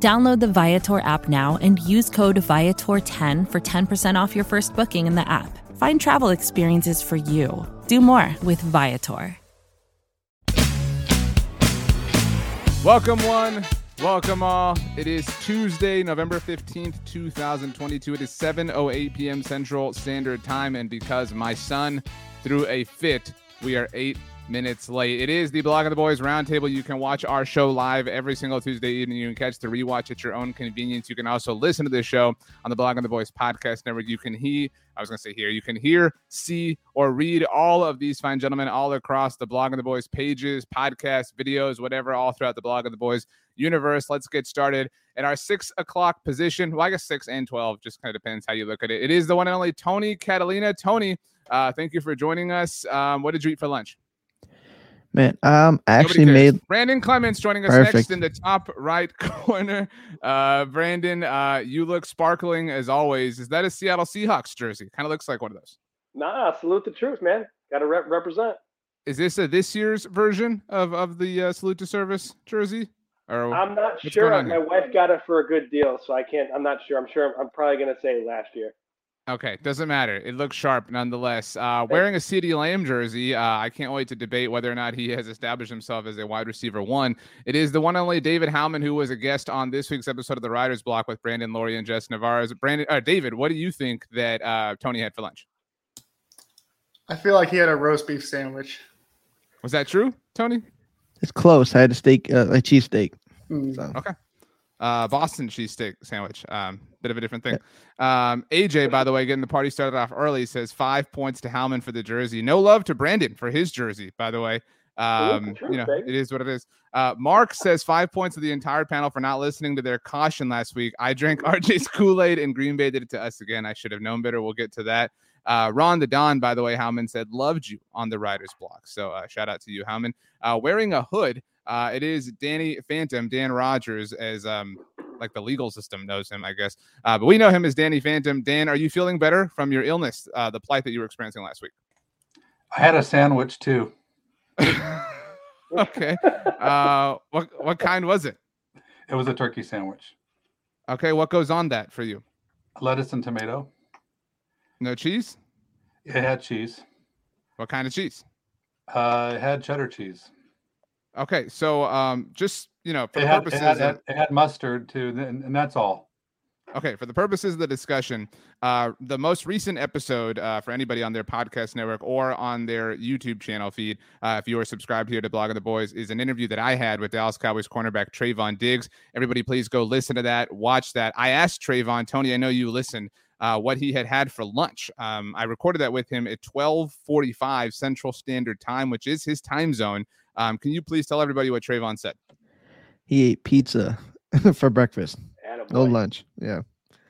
Download the Viator app now and use code Viator10 for 10% off your first booking in the app. Find travel experiences for you. Do more with Viator. Welcome, one. Welcome, all. It is Tuesday, November 15th, 2022. It is 7.08 p.m. Central Standard Time. And because my son threw a fit, we are eight minutes late. It is the Blog of the Boys Roundtable. You can watch our show live every single Tuesday evening. You can catch the rewatch at your own convenience. You can also listen to this show on the Blog of the Boys podcast network. You can hear, I was going to say here, you can hear, see, or read all of these fine gentlemen all across the Blog of the Boys pages, podcasts, videos, whatever, all throughout the Blog of the Boys universe. Let's get started at our six o'clock position. Well, I guess six and 12, just kind of depends how you look at it. It is the one and only Tony Catalina. Tony, uh, thank you for joining us. Um, what did you eat for lunch? Man, um, I actually made Brandon Clements joining us Perfect. next in the top right corner. Uh, Brandon, uh, you look sparkling as always. Is that a Seattle Seahawks jersey? Kind of looks like one of those. Nah, salute the truth, man. Got to rep- represent. Is this a this year's version of of the uh, salute to service jersey? Or I'm not sure. My wife got it for a good deal, so I can't. I'm not sure. I'm sure. I'm probably gonna say last year. Okay, doesn't matter. It looks sharp nonetheless. Uh, wearing a CeeDee Lamb jersey, uh, I can't wait to debate whether or not he has established himself as a wide receiver one. It is the one and only David Howman who was a guest on this week's episode of the Riders Block with Brandon Loree and Jess Navarro. Brandon, uh, David, what do you think that uh, Tony had for lunch? I feel like he had a roast beef sandwich. Was that true, Tony? It's close. I had a steak, uh, a cheesesteak. Mm. So. Okay uh, Boston cheesesteak sandwich. Um, bit of a different thing. Um, AJ, by the way, getting the party started off early, says five points to Howman for the jersey. No love to Brandon for his jersey, by the way. Um, you know, it is what it is. Uh, Mark says five points to the entire panel for not listening to their caution last week. I drank RJ's Kool Aid and Green Bay did it to us again. I should have known better. We'll get to that. Uh, Ron the Don, by the way, Howman said loved you on the writer's block. So uh, shout out to you, Howman. Uh, wearing a hood uh, it is Danny Phantom, Dan Rogers, as um, like the legal system knows him, I guess. Uh, but we know him as Danny Phantom. Dan, are you feeling better from your illness, uh, the plight that you were experiencing last week? I had a sandwich too. okay. Uh, what what kind was it? It was a turkey sandwich. Okay. What goes on that for you? Lettuce and tomato. No cheese. It had cheese. What kind of cheese? Uh, it had cheddar cheese. Okay, so um, just you know, for it the had, purposes, it had, of, it had mustard too, and, and, that's all. Okay, for the purposes of the discussion, uh, the most recent episode uh, for anybody on their podcast network or on their YouTube channel feed, uh, if you are subscribed here to Blog of the Boys, is an interview that I had with Dallas Cowboys cornerback Trevon Diggs. Everybody, please go listen to that, watch that. I asked Trevon, Tony, I know you listen. Uh, what he had had for lunch. Um, I recorded that with him at 12:45 Central Standard Time, which is his time zone. Um, can you please tell everybody what Trevon said? He ate pizza for breakfast. Attaboy. No lunch. Yeah.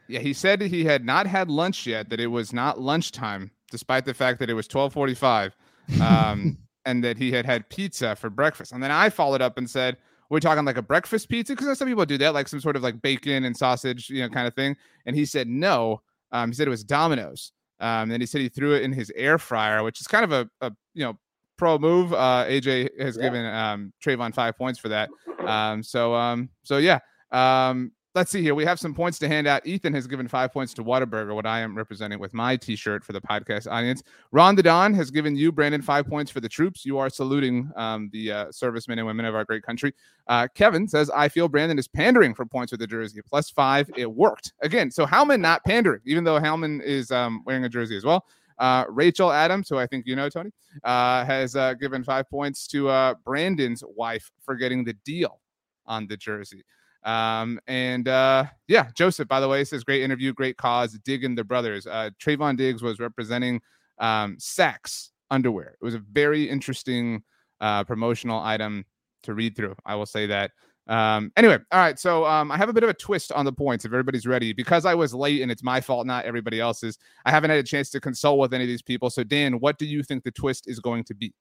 Yeah, he said he had not had lunch yet, that it was not lunchtime, despite the fact that it was 1245, um, and that he had had pizza for breakfast. And then I followed up and said, we're talking like a breakfast pizza because some people do that, like some sort of like bacon and sausage, you know, kind of thing. And he said no. Um, he said it was Domino's. Um, and he said he threw it in his air fryer, which is kind of a, a you know pro move. Uh, AJ has yeah. given um, Trevon five points for that. Um, so um, so yeah. Um, let's see here. We have some points to hand out. Ethan has given five points to Whataburger, what I am representing with my T-shirt for the podcast audience. Ron the Don has given you, Brandon, five points for the troops. You are saluting um, the uh, servicemen and women of our great country. Uh, Kevin says, I feel Brandon is pandering for points with the jersey. Plus five. It worked again. So Howman not pandering, even though Howman is um, wearing a jersey as well. Uh, Rachel Adams, who I think you know, Tony, uh, has uh, given five points to uh, Brandon's wife for getting the deal on the jersey. Um, and uh, yeah, Joseph, by the way, says great interview, great cause, digging the brothers. Uh, Trevon Diggs was representing um, Saxx underwear. It was a very interesting promotional item to read through. I will say that. Um, anyway, all right. So um, I have a bit of a twist on the points if everybody's ready. Because I was late and it's my fault, not everybody else's. I haven't had a chance to consult with any of these people. So Dan, what do you think the twist is going to be?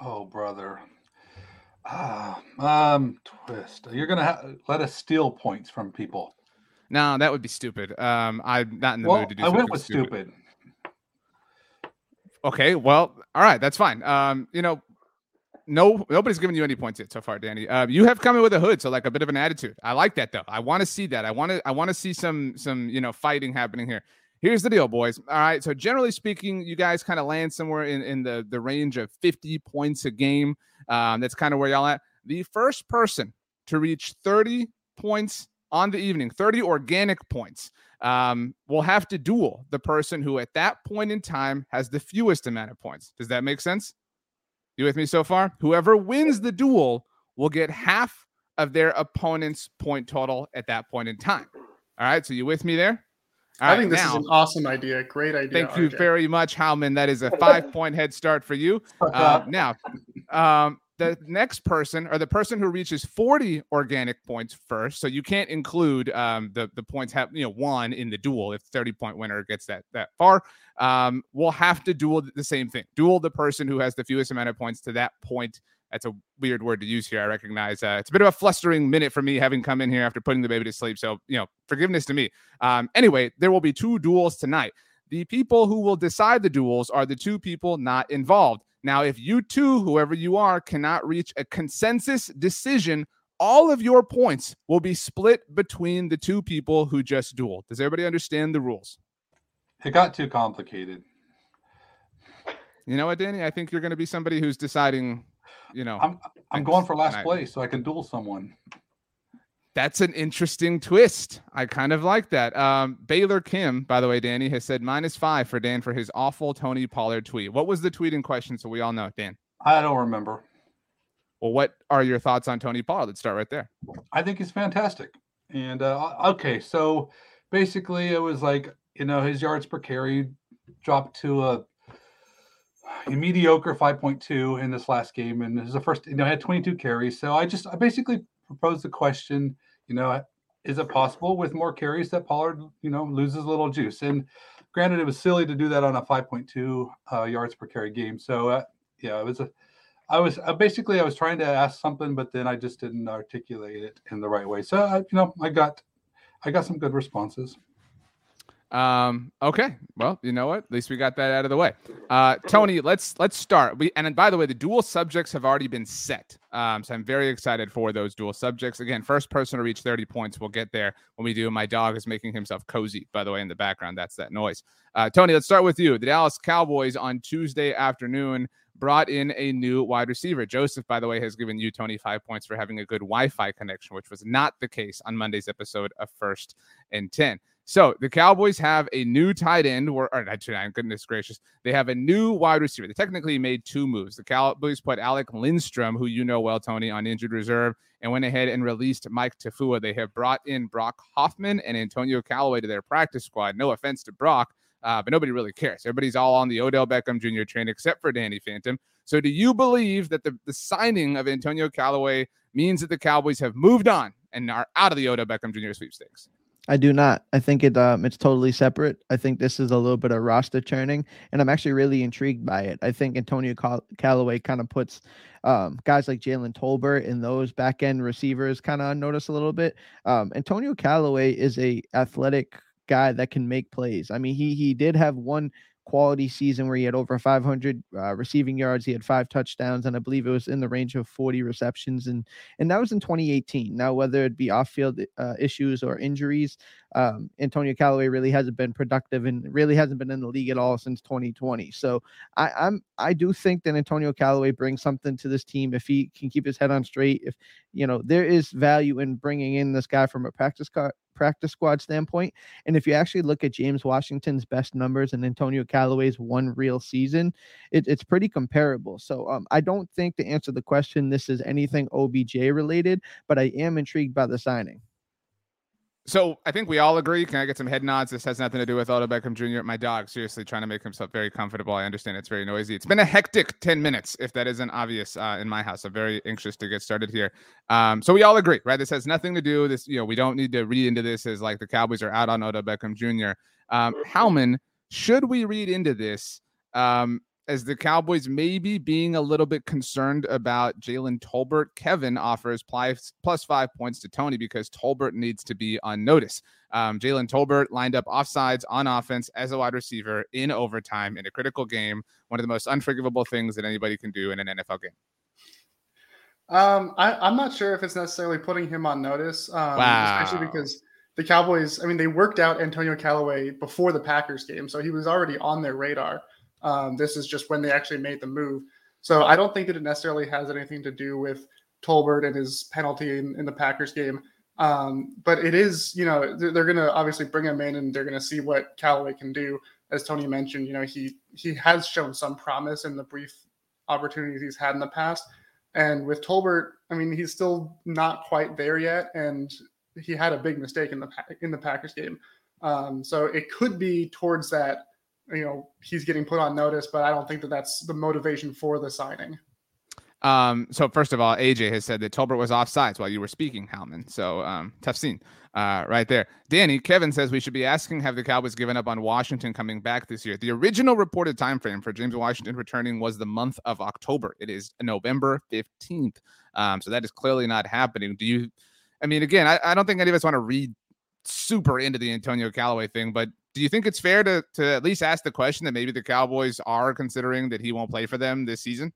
Oh, brother. Ah, um, twist. You're gonna ha- let us steal points from people. No, that would be stupid. Um, I'm not in the well, mood to do. I went with stupid. stupid. Okay, well, all right, that's fine. Um, you know, no, nobody's giving you any points yet so far, Danny. Uh, you have come in with a hood, so like a bit of an attitude. I like that though. I want to see that. I want to. I want to see some some you know fighting happening here. Here's the deal, boys. All right. So generally speaking, you guys kind of land somewhere in, in the, the range of 50 points a game. Um, that's kind of where y'all at. The first person to reach 30 points on the evening, 30 organic points, um, will have to duel the person who at that point in time has the fewest amount of points. Does that make sense? You with me so far? Whoever wins the duel will get half of their opponent's point total at that point in time. All right. So you with me there? All I right, think this now, is an awesome idea. Great idea. Thank you very much, Howman. That is a five point head start for you. Uh, now, um, the next person or the person who reaches 40 organic points first so you can't include um, the the points have you know one in the duel if 30 point winner gets that that far um, will have to duel the same thing duel the person who has the fewest amount of points to that point that's a weird word to use here. I recognize uh, it's a bit of a flustering minute for me having come in here after putting the baby to sleep. So, you know, forgiveness to me. Um, anyway, there will be two duels tonight. The people who will decide the duels are the two people not involved. Now, if you two, whoever you are, cannot reach a consensus decision, all of your points will be split between the two people who just dueled. Does everybody understand the rules? It got too complicated. You know what, Danny? I think you're going to be somebody who's deciding you know, I'm I'm going for last place so I can duel someone. That's an interesting twist. I kind of like that. Um, Baylor Kim, by the way, Danny has said minus five for Dan for his awful Tony Pollard tweet. What was the tweet in question? So we all know, Dan. I don't remember. Well, what are your thoughts on Tony Pollard? Let's start right there. I think he's fantastic. And uh, okay, so basically, it was like you know his yards per carry dropped to a a mediocre 5.2 in this last game, and this is the first. You know, I had 22 carries, so I just I basically proposed the question. You know, is it possible with more carries that Pollard, you know, loses a little juice? And granted, it was silly to do that on a 5.2 uh, yards per carry game. So uh, yeah, it was a. I was uh, basically I was trying to ask something, but then I just didn't articulate it in the right way. So I, you know, I got, I got some good responses. Um, okay. Well, you know what? At least we got that out of the way. Uh, Tony, let's let's start. We and by the way, the duel subjects have already been set. Um, so I'm very excited for those duel subjects. Again, first person to reach 30 points, we'll get there when we do. My dog is making himself cozy, by the way, in the background. That's that noise. Uh, Tony, let's start with you. The Dallas Cowboys on Tuesday afternoon brought in a new wide receiver. Joseph, by the way, has given you Tony five points for having a good Wi-Fi connection, which was not the case on Monday's episode of First and Ten. So the Cowboys have a new tight end, or, or goodness gracious, they have a new wide receiver. They technically made two moves. The Cowboys put Alec Lindstrom, who you know well, Tony, on injured reserve, and went ahead and released Mike Tafua. They have brought in Brock Hoffman and Antonio Callaway to their practice squad. No offense to Brock, uh, but nobody really cares. Everybody's all on the Odell Beckham Jr. train except for Danny Phantom. So, do you believe that the, the signing of Antonio Callaway means that the Cowboys have moved on and are out of the Odell Beckham Jr. sweepstakes? I do not. I think it um it's totally separate. I think this is a little bit of roster churning, and I'm actually really intrigued by it. I think Antonio Call- Callaway kind of puts um, guys like Jalen Tolbert and those back end receivers kind of notice a little bit. Um, Antonio Callaway is a athletic guy that can make plays. I mean, he he did have one quality season where he had over 500 uh, receiving yards. He had five touchdowns, and I believe it was in the range of 40 receptions. And and that was in 2018. Now, whether it be off-field uh, issues or injuries, um, Antonio Callaway really hasn't been productive and really hasn't been in the league at all since 2020. So I, I'm I do think that Antonio Callaway brings something to this team if he can keep his head on straight. If you know there is value in bringing in this guy from a practice car practice squad standpoint. And if you actually look at James Washington's best numbers and Antonio Callaway's one real season, it, it's pretty comparable. So um, I don't think to answer the question, this is anything OBJ related, but I am intrigued by the signing. So I think we all agree. Can I get some head nods? This has nothing to do with Odell Beckham Jr. My dog, seriously, trying to make himself very comfortable. I understand it's very noisy. It's been a hectic 10 minutes, if that isn't obvious uh, in my house. I'm very anxious to get started here. Um, so we all agree, right? This has nothing to do. This, you know, we don't need to read into this as like the Cowboys are out on Odell Beckham Jr. Um, Howman, should we read into this um, as the Cowboys maybe being a little bit concerned about Jalen Tolbert. Kevin offers plus, plus five points to Tony because Tolbert needs to be on notice. Um, Jalen Tolbert lined up offsides on offense as a wide receiver in overtime in a critical game. One of the most unforgivable things that anybody can do in an NFL game. Um, I, am not sure if it's necessarily putting him on notice, um, wow. especially because the Cowboys. I mean, they worked out Antonio Callaway before the Packers game, so he was already on their radar. Um, this is just when they actually made the move. So I don't think that it necessarily has anything to do with Tolbert and his penalty in, in the Packers game. Um, but it is, you know, they're, they're going to obviously bring him in and they're going to see what Callaway can do. As Tony mentioned, you know, he he has shown some promise in the brief opportunities he's had in the past. And with Tolbert, I mean, he's still not quite there yet, and he had a big mistake in the in the Packers game. Um, so it could be towards that you know he's getting put on notice, but I don't think that that's the motivation for the signing. Um, so first of all, AJ has said that Tolbert was off offsides while you were speaking, Howman. So um, tough scene, uh, right there. Danny Kevin says we should be asking have the Cowboys given up on Washington coming back this year. The original reported time frame for James Washington returning was the month of October. It is November fifteenth. Um, so that is clearly not happening. Do you? I mean, again, I, I don't think any of us want to read super into the Antonio Callaway thing, but do you think it's fair to to at least ask the question that maybe the Cowboys are considering that he won't play for them this season?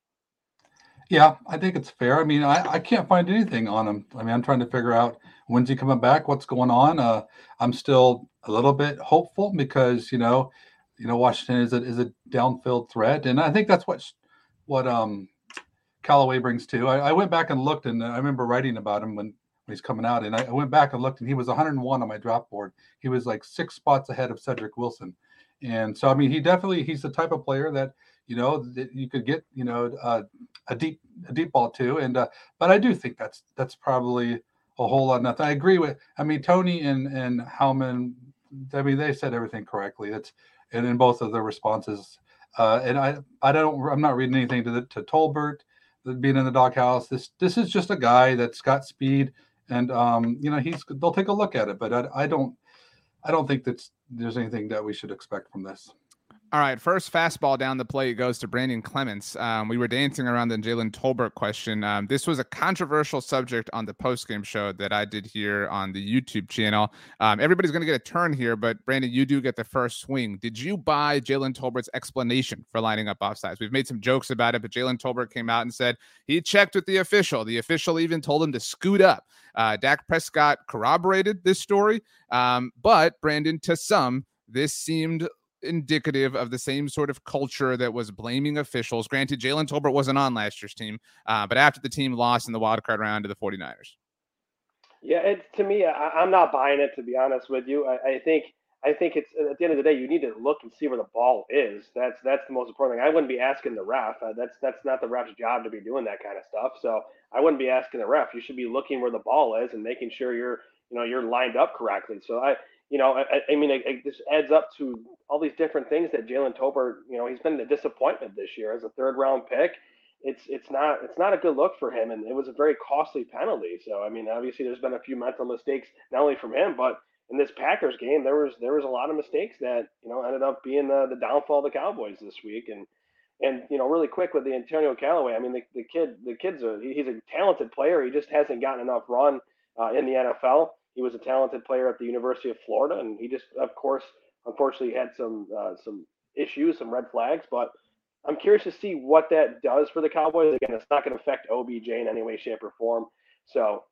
Yeah, I think it's fair. I mean, I, I can't find anything on him. I mean, I'm trying to figure out when's he coming back, what's going on. Uh, I'm still a little bit hopeful because you know, you know, Washington is a is a downfield threat, and I think that's what what um Callaway brings too. I, I went back and looked, and I remember writing about him when when he's coming out. And I, I, went back and looked, and he was 101 on my drop board. He was like six spots ahead of Cedric Wilson. And so, I mean, he definitely he's the type of player that you know that you could get you know uh, a deep a deep ball to. And uh, but I do think that's that's probably a whole lot nothing. I agree with. I mean, Tony and and Howman. I mean, they said everything correctly. That's and in both of their responses. Uh, and I I don't I'm not reading anything to the, to Tolbert being in the doghouse. This this is just a guy that's got speed and um, you know he's they'll take a look at it, but I, I don't I don't think that there's anything that we should expect from this. All right, first fastball down the plate goes to Brandon Clements. Um, we were dancing around the Jalen Tolbert question. Um, this was a controversial subject on the postgame show that I did here on the YouTube channel. Um, everybody's going to get a turn here, but Brandon, you do get the first swing. Did you buy Jalen Tolbert's explanation for lining up offsides? We've made some jokes about it, but Jalen Tolbert came out and said he checked with the official. The official even told him to scoot up. Uh, Dak Prescott corroborated this story, um, but Brandon, to some, this seemed indicative of the same sort of culture that was blaming officials. Granted, Jalen Tolbert wasn't on last year's team, uh, but after the team lost in the wild card round to the 49ers. Yeah, it's to me, I, am not buying it to be honest with you. I, I, think I think it's at the end of the day, you need to look and see where the ball is. That's that's the most important thing. I wouldn't be asking the ref. Uh, that's that's not the ref's job to be doing that kind of stuff. So I wouldn't be asking the ref. You should be looking where the ball is and making sure you're you know you're lined up correctly. So I you know, I, I mean, it, it, this adds up to all these different things that Jalen Tolbert, you know, he's been a disappointment this year as a third round pick. It's it's not it's not a good look for him, and it was a very costly penalty. So I mean, obviously, there's been a few mental mistakes not only from him, but in this Packers game, there was there was a lot of mistakes that you know ended up being the, the downfall of the Cowboys this week. And and you know, really quick with the Antonio Callaway, I mean, the, the kid the kid's a he's a talented player. He just hasn't gotten enough run uh, in the NFL. He was a talented player at the University of Florida, and he just, of course, unfortunately had some uh, some issues, some red flags. But I'm curious to see what that does for the Cowboys. Again, it's not going to affect OBJ in any way, shape, or form. So,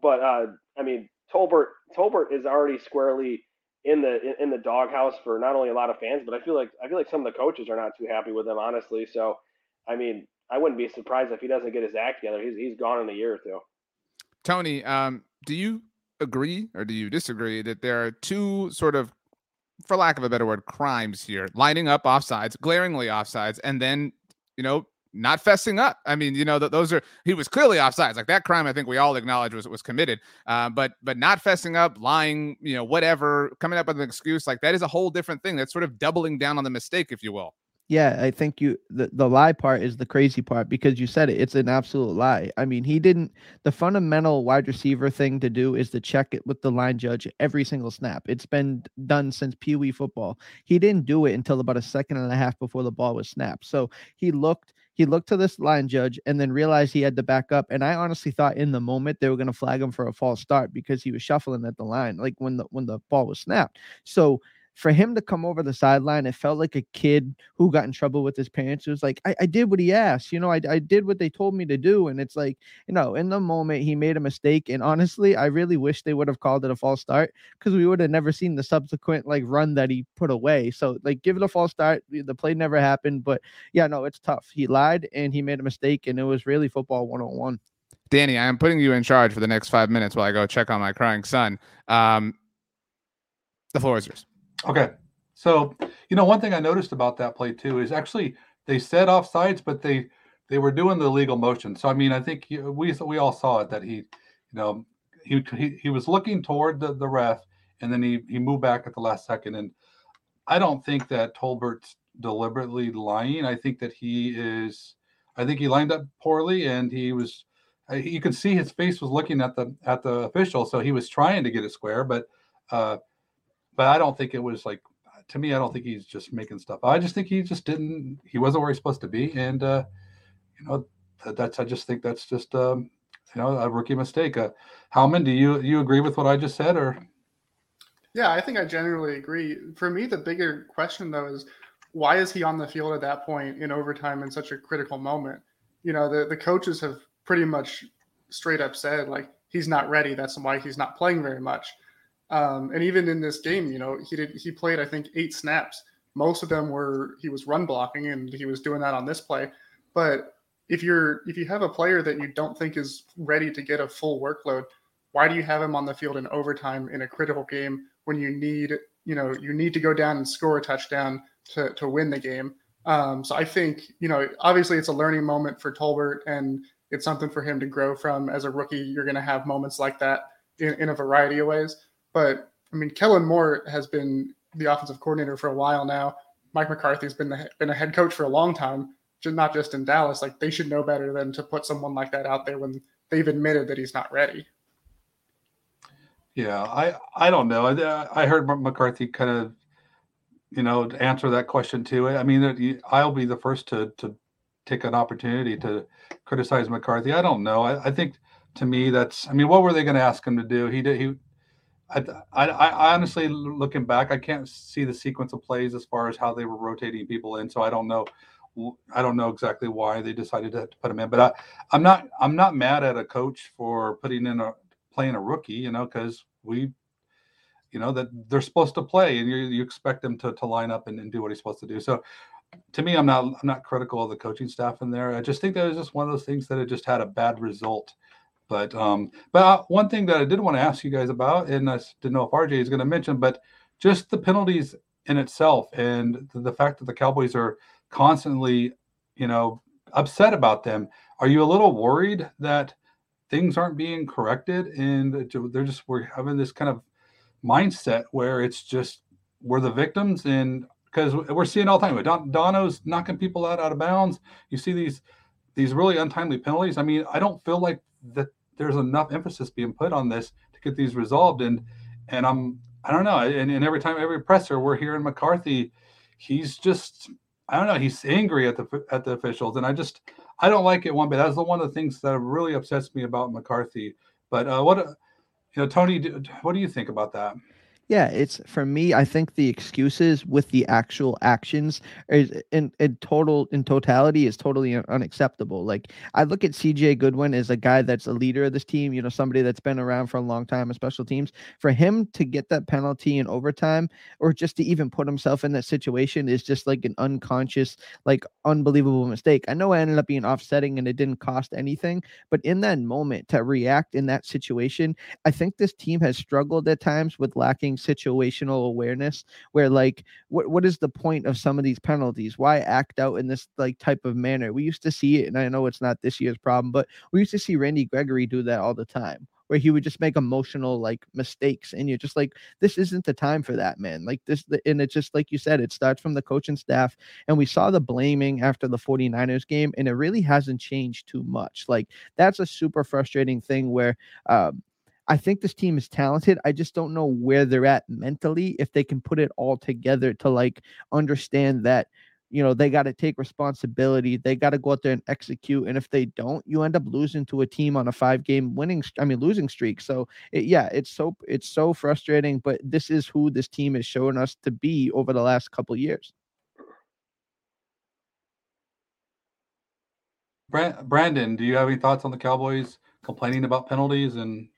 but uh, I mean, Tolbert Tolbert is already squarely in the in the doghouse for not only a lot of fans, but I feel like I feel like some of the coaches are not too happy with him, honestly. So, I mean, I wouldn't be surprised if he doesn't get his act together. He's he's gone in a year or two. Tony, um, do you agree or do you disagree that there are two sort of for lack of a better word crimes here lining up offsides glaringly offsides and then you know not fessing up. I mean, you know, th- those are he was clearly offsides. Like that crime, I think we all acknowledge was was committed. Uh, but but not fessing up, lying, you know, whatever, coming up with an excuse like that is a whole different thing. That's sort of doubling down on the mistake, if you will. Yeah, I think you the, the lie part is the crazy part because you said it. It's an absolute lie. I mean, he didn't the fundamental wide receiver thing to do is to check it with the line judge every single snap. It's been done since Pee Wee football. He didn't do it until about a second and a half before the ball was snapped. So he looked he looked to this line judge and then realized he had to back up. And I honestly thought in the moment they were going to flag him for a false start because he was shuffling at the line, like when the when the ball was snapped. So for him to come over the sideline, it felt like a kid who got in trouble with his parents. It was like, I, I did what he asked, you know, I, I did what they told me to do. And it's like, you know, in the moment he made a mistake. And honestly, I really wish they would have called it a false start because we would have never seen the subsequent like run that he put away. So like give it a false start. The play never happened. But yeah, no, it's tough. He lied and he made a mistake. And it was really football 101. Danny, I am putting you in charge for the next five minutes while I go check on my crying son. Um, the floor is yours. Okay. So, you know, one thing I noticed about that play too is actually they said offsides, but they they were doing the legal motion. So, I mean, I think we we all saw it that he, you know, he he, he was looking toward the, the ref and then he he moved back at the last second. And I don't think that Tolbert's deliberately lying. I think that he is. I think he lined up poorly and he was. You could see his face was looking at the at the official, so he was trying to get it square, but. uh but I don't think it was like to me. I don't think he's just making stuff. I just think he just didn't. He wasn't where he's supposed to be, and uh, you know that, that's. I just think that's just um, you know a rookie mistake. Uh, Howman, do you you agree with what I just said, or? Yeah, I think I generally agree. For me, the bigger question though is why is he on the field at that point in overtime in such a critical moment? You know, the the coaches have pretty much straight up said like he's not ready. That's why he's not playing very much. Um, and even in this game, you know, he did he played I think eight snaps. Most of them were he was run blocking, and he was doing that on this play. But if you're if you have a player that you don't think is ready to get a full workload, why do you have him on the field in overtime in a critical game when you need you know you need to go down and score a touchdown to to win the game? Um, so I think you know obviously it's a learning moment for Tolbert and it's something for him to grow from as a rookie. You're going to have moments like that in, in a variety of ways. But I mean, Kellen Moore has been the offensive coordinator for a while now. Mike McCarthy's been the, been a head coach for a long time, not just in Dallas. Like they should know better than to put someone like that out there when they've admitted that he's not ready. Yeah, I I don't know. I I heard McCarthy kind of, you know, answer that question too. I mean, I'll be the first to to take an opportunity to criticize McCarthy. I don't know. I, I think to me that's. I mean, what were they going to ask him to do? He did. He I, I, I, honestly, looking back, I can't see the sequence of plays as far as how they were rotating people in. So I don't know. I don't know exactly why they decided to put him in, but I, I'm not. I'm not mad at a coach for putting in a playing a rookie. You know, because we, you know, that they're supposed to play, and you, you expect them to, to line up and, and do what he's supposed to do. So, to me, I'm not. I'm not critical of the coaching staff in there. I just think that was just one of those things that it just had a bad result but um, but uh, one thing that I did want to ask you guys about, and I didn't know if RJ is going to mention, but just the penalties in itself, and the, fact that the Cowboys are constantly, you know, upset about them. Are you a little worried that things aren't being corrected, and they're just we're having this kind of mindset where it's just we're the victims, and because we're seeing all the time, Don, Dono's knocking people out out of bounds. You see these these really untimely penalties. I mean, I don't feel like that there's enough emphasis being put on this to get these resolved. And and I'm I don't know. And, and every time every presser we're hearing McCarthy, he's just I don't know. He's angry at the at the officials, and I just I don't like it one bit. That's the one of the things that really upsets me about McCarthy. But uh, what you know, Tony, what do you think about that? Yeah, it's for me. I think the excuses with the actual actions is in, in total in totality is totally unacceptable. Like I look at CJ Goodwin as a guy that's a leader of this team. You know, somebody that's been around for a long time in special teams. For him to get that penalty in overtime, or just to even put himself in that situation, is just like an unconscious, like unbelievable mistake. I know I ended up being offsetting and it didn't cost anything, but in that moment to react in that situation, I think this team has struggled at times with lacking situational awareness where like what what is the point of some of these penalties? Why act out in this like type of manner? We used to see it, and I know it's not this year's problem, but we used to see Randy Gregory do that all the time where he would just make emotional like mistakes and you're just like this isn't the time for that man like this and it's just like you said it starts from the coaching staff and we saw the blaming after the 49ers game and it really hasn't changed too much like that's a super frustrating thing where um, I think this team is talented. I just don't know where they're at mentally if they can put it all together to like understand that you know they got to take responsibility they got to go out there and execute and if they don't you end up losing to a team on a five game winning i mean losing streak so it, yeah it's so it's so frustrating but this is who this team is showing us to be over the last couple years brandon do you have any thoughts on the cowboys complaining about penalties and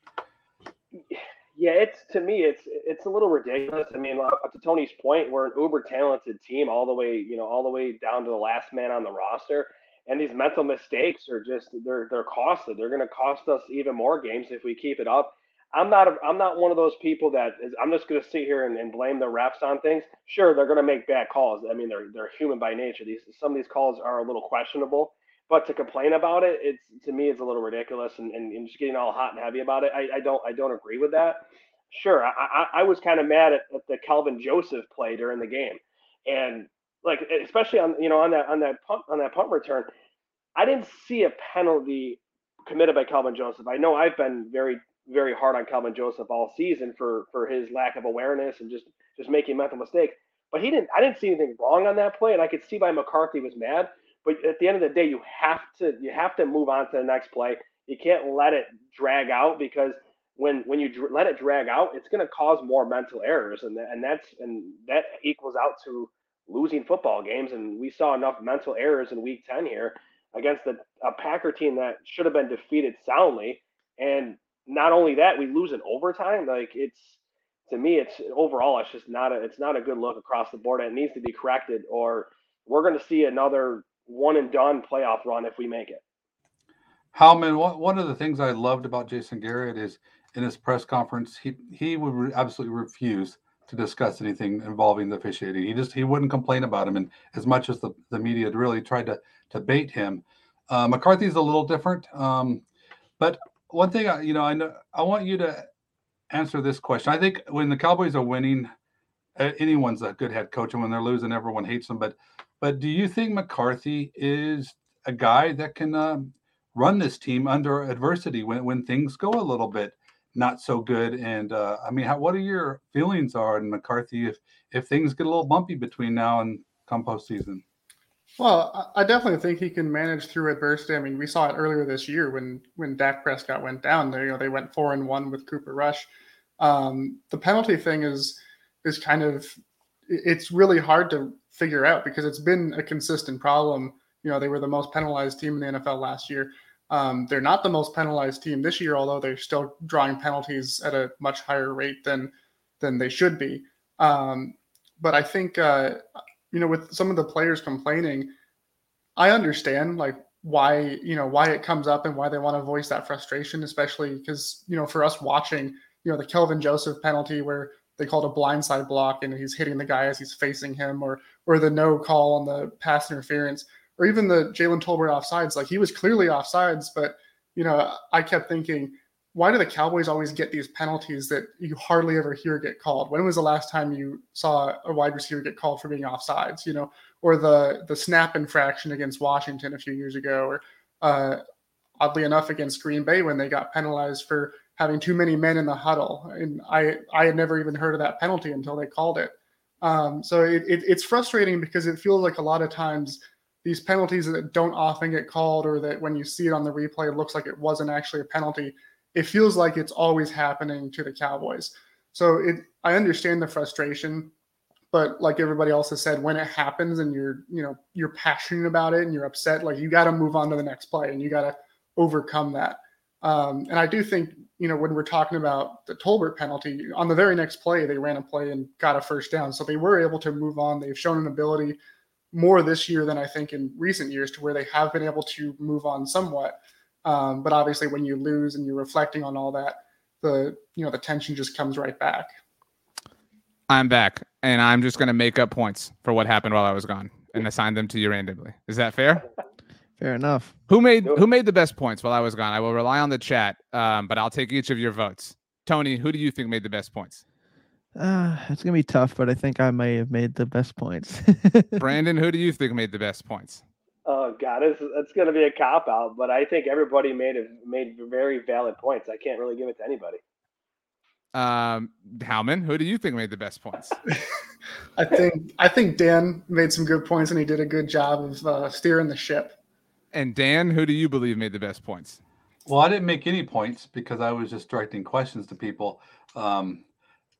yeah, it's to me, it's it's a little ridiculous. I mean, to Tony's point, we're an uber talented team, all the way, you know, all the way down to the last man on the roster. And these mental mistakes are just they're they're costly. They're going to cost us even more games if we keep it up. I'm not a, I'm not one of those people that is, I'm just going to sit here and, and blame the refs on things. Sure, they're going to make bad calls. I mean, they're they're human by nature. These some of these calls are a little questionable. But to complain about it, it's to me, it's a little ridiculous, and, and, and just getting all hot and heavy about it. I, I don't, I don't agree with that. Sure, I, I, I was kind of mad at, at the Kelvin Joseph play during the game, and like especially on you know on that on that punt on that punt return, I didn't see a penalty committed by Kelvin Joseph. I know I've been very very hard on Kelvin Joseph all season for for his lack of awareness and just just making mental mistakes. But he didn't. I didn't see anything wrong on that play, and I could see why McCarthy was mad. But at the end of the day, you have to you have to move on to the next play. You can't let it drag out because when when you dr- let it drag out, it's going to cause more mental errors, and and that's and that equals out to losing football games. And we saw enough mental errors in Week Ten here against the, a Packer team that should have been defeated soundly. And not only that, we lose in overtime. Like it's to me, it's overall, it's just not a it's not a good look across the board. And it needs to be corrected, or we're going to see another one and done playoff run if we make it. Howman, one of the things I loved about Jason Garrett is in his press conference, he he would re- absolutely refuse to discuss anything involving the officiating. He just he wouldn't complain about him, and as much as the, the media had really tried to to bait him, uh, McCarthy's a little different. Um, but one thing, I, you know, I know I want you to answer this question. I think when the Cowboys are winning, anyone's a good head coach, and when they're losing, everyone hates them. But but do you think McCarthy is a guy that can uh, run this team under adversity when, when things go a little bit not so good? And uh, I mean, how, what are your feelings are on McCarthy if if things get a little bumpy between now and come postseason? Well, I definitely think he can manage through adversity. I mean, we saw it earlier this year when when Dak Prescott went down. There, you know, they went four and one with Cooper Rush. Um, the penalty thing is is kind of it's really hard to figure out because it's been a consistent problem. You know, they were the most penalized team in the NFL last year. Um, they're not the most penalized team this year, although they're still drawing penalties at a much higher rate than than they should be. Um, but I think uh, you know, with some of the players complaining, I understand like why you know why it comes up and why they want to voice that frustration, especially because you know for us watching, you know, the Kelvin Joseph penalty where they called a blindside block and he's hitting the guy as he's facing him, or or the no call on the pass interference, or even the Jalen Tolbert offsides. Like he was clearly offsides, but you know, I kept thinking, why do the Cowboys always get these penalties that you hardly ever hear get called? When was the last time you saw a wide receiver get called for being offsides? You know, or the the snap infraction against Washington a few years ago, or uh, oddly enough against Green Bay when they got penalized for having too many men in the huddle. And I I had never even heard of that penalty until they called it. Um, so it, it, it's frustrating because it feels like a lot of times these penalties that don't often get called or that when you see it on the replay it looks like it wasn't actually a penalty it feels like it's always happening to the cowboys so it i understand the frustration but like everybody else has said when it happens and you're you know you're passionate about it and you're upset like you got to move on to the next play and you got to overcome that um, and i do think you know, when we're talking about the Tolbert penalty, on the very next play, they ran a play and got a first down. So they were able to move on. They've shown an ability more this year than I think in recent years to where they have been able to move on somewhat. Um, but obviously, when you lose and you're reflecting on all that, the you know the tension just comes right back. I'm back, and I'm just going to make up points for what happened while I was gone and assign them to you randomly. Is that fair? Fair enough. Who made who made the best points while I was gone? I will rely on the chat, um, but I'll take each of your votes. Tony, who do you think made the best points? Uh, it's gonna be tough, but I think I may have made the best points. Brandon, who do you think made the best points? Oh God, it's it's going to be a cop out, but I think everybody made it made very valid points. I can't really give it to anybody. Um, Howman, who do you think made the best points? I think I think Dan made some good points and he did a good job of uh, steering the ship. And Dan, who do you believe made the best points? Well, I didn't make any points because I was just directing questions to people. Um,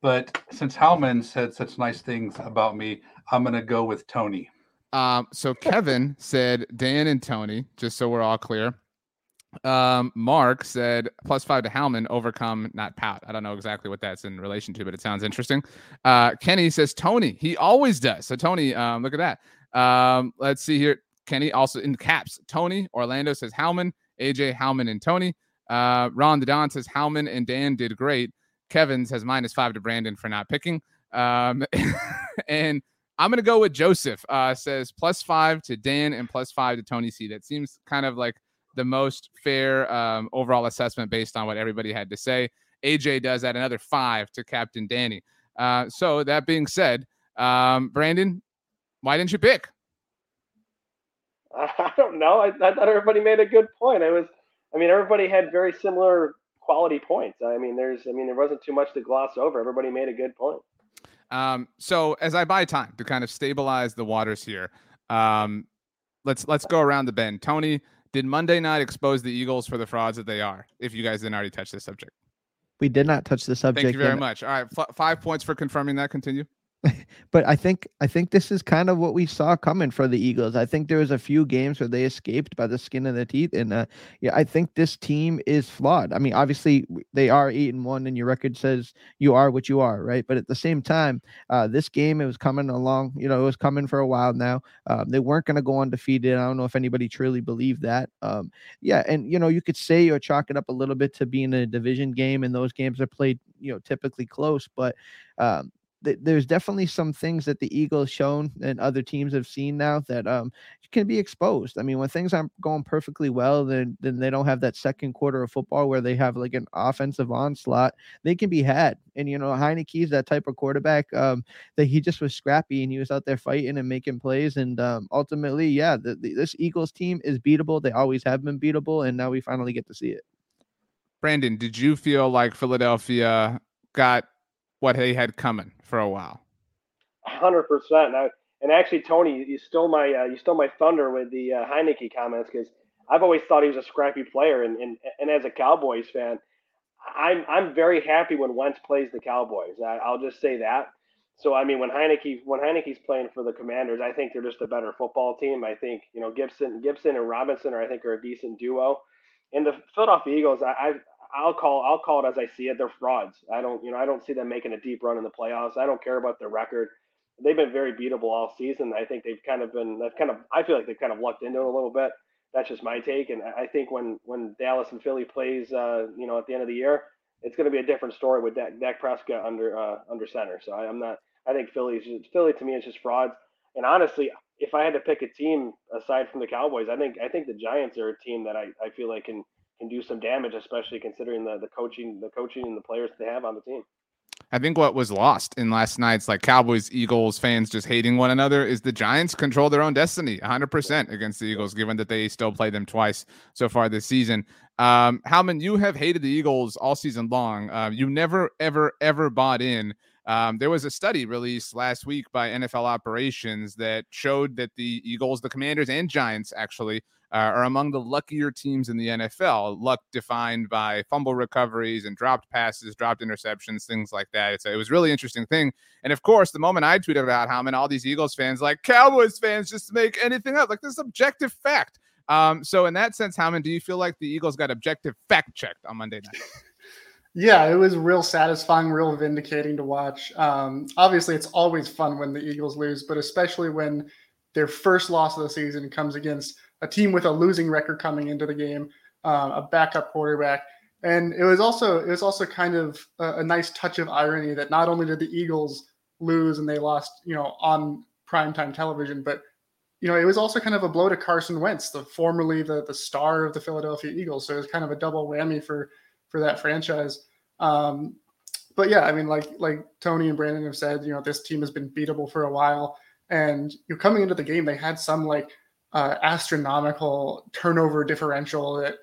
but since Howman said such nice things about me, I'm going to go with Tony. Um, so Kevin said Dan and Tony, just so we're all clear. Um, Mark said plus five to Howman, overcome, not pout. I don't know exactly what that's in relation to, but it sounds interesting. Uh, Kenny says Tony, he always does. So Tony, um, look at that. Um, let's see here. Kenny also in caps. Tony Orlando says Howman, AJ Howman and Tony. Uh, Ron the Don says Howman and Dan did great. Kevin says minus five to Brandon for not picking. Um, and I'm gonna go with Joseph. Uh, says plus five to Dan and plus five to Tony C. That seems kind of like the most fair um, overall assessment based on what everybody had to say. AJ does add another five to Captain Danny. Uh, so that being said, um, Brandon, why didn't you pick? I don't know. I, I thought everybody made a good point. I was, I mean, everybody had very similar quality points. I mean, there's, I mean, there wasn't too much to gloss over. Everybody made a good point. Um, so as I buy time to kind of stabilize the waters here, um, let's let's go around the bend. Tony, did Monday night expose the Eagles for the frauds that they are? If you guys didn't already touch this subject, we did not touch the subject. Thank you very much. All right, f- five points for confirming that. Continue. but I think I think this is kind of what we saw coming for the Eagles. I think there was a few games where they escaped by the skin of their teeth, and uh, yeah, I think this team is flawed. I mean, obviously they are eight and one, and your record says you are what you are, right? But at the same time, uh, this game it was coming along. You know, it was coming for a while now. Um, they weren't going to go undefeated. I don't know if anybody truly believed that. Um, yeah, and you know, you could say or chalk it up a little bit to being a division game, and those games are played, you know, typically close, but um, there's definitely some things that the Eagles shown and other teams have seen now that um can be exposed. I mean, when things aren't going perfectly well, then then they don't have that second quarter of football where they have like an offensive onslaught. They can be had, and you know Heinicke's that type of quarterback. Um, that he just was scrappy and he was out there fighting and making plays, and um, ultimately, yeah, the, the, this Eagles team is beatable. They always have been beatable, and now we finally get to see it. Brandon, did you feel like Philadelphia got what they had coming for a while. Hundred percent. And actually, Tony, you stole my uh, you stole my thunder with the uh, Heinicke comments because I've always thought he was a scrappy player, and, and and as a Cowboys fan, I'm I'm very happy when Wentz plays the Cowboys. I, will just say that. So I mean, when Heinicke when Heinicke's playing for the Commanders, I think they're just a better football team. I think you know Gibson Gibson and Robinson are I think are a decent duo. And the Philadelphia Eagles, I, I've I'll call I'll call it as I see it. They're frauds. I don't you know I don't see them making a deep run in the playoffs. I don't care about their record. They've been very beatable all season. I think they've kind of been kind of I feel like they've kind of lucked into it a little bit. That's just my take. And I think when when Dallas and Philly plays, uh, you know, at the end of the year, it's going to be a different story with Dak, Dak Prescott under uh, under center. So I, am not. I think Philly's just, Philly to me is just frauds. And honestly, if I had to pick a team aside from the Cowboys, I think I think the Giants are a team that I, I feel like can can do some damage, especially considering the the coaching, the coaching and the players they have on the team. I think what was lost in last night's like Cowboys Eagles fans just hating one another is the Giants control their own destiny 100% against the Eagles, given that they still play them twice so far this season. Um, Howman, you have hated the Eagles all season long. Uh, you never, ever, ever bought in. Um, there was a study released last week by NFL Operations that showed that the Eagles, the Commanders, and Giants actually are among the luckier teams in the NFL. Luck defined by fumble recoveries and dropped passes, dropped interceptions, things like that. It's a, it was really interesting thing. And of course, the moment I tweeted about many all these Eagles fans, like Cowboys fans, just make anything up, like this objective fact. Um, so in that sense, Howman, do you feel like the Eagles got objective fact checked on Monday night? Yeah, it was real satisfying, real vindicating to watch. Um, obviously, it's always fun when the Eagles lose, but especially when their first loss of the season comes against a team with a losing record coming into the game, uh, a backup quarterback, and it was also it was also kind of a, a, nice touch of irony that not only did the Eagles lose and they lost, you know, on primetime television. But you know, it was also kind of a blow to Carson Wentz, the formerly the the star of the Philadelphia Eagles. So it was kind of a double whammy for for that franchise. Um, but yeah, I mean, like like Tony and Brandon have said, you know, this team has been beatable for a while, and you're coming into the game, they had some like uh, astronomical turnover differential that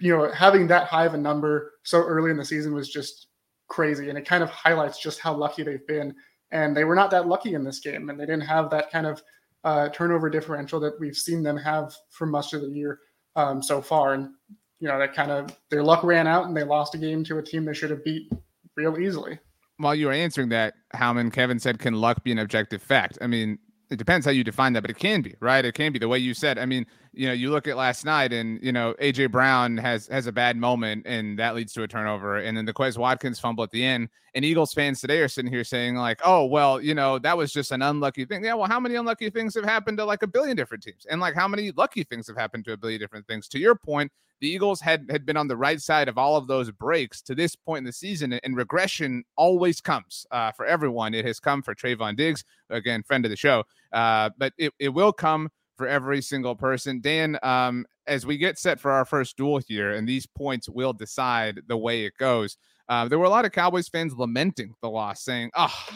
you know having that high of a number so early in the season was just crazy, and it kind of highlights just how lucky they've been. And they were not that lucky in this game, and they didn't have that kind of uh, turnover differential that we've seen them have for much of the year um, so far. And you know that kind of their luck ran out, and they lost a game to a team they should have beat real easily. While you were answering that, Howman, Kevin said, "Can luck be an objective fact?" I mean, it depends how you define that, but it can be, right? It can be the way you said. I mean, you know, you look at last night and, you know, AJ Brown has has a bad moment and that leads to a turnover. And then the Quez Watkins fumble at the end. And Eagles fans today are sitting here saying, like, oh, well, you know, that was just an unlucky thing. Yeah, well, how many unlucky things have happened to like a billion different teams? And like how many lucky things have happened to a billion different things? To your point, the Eagles had had been on the right side of all of those breaks to this point in the season, and regression always comes uh, for everyone. It has come for Trevon Diggs, again, friend of the show, uh, but it, it will come for every single person. Dan, um, as we get set for our first duel here, and these points will decide the way it goes. Uh, there were a lot of Cowboys fans lamenting the loss, saying, "Oh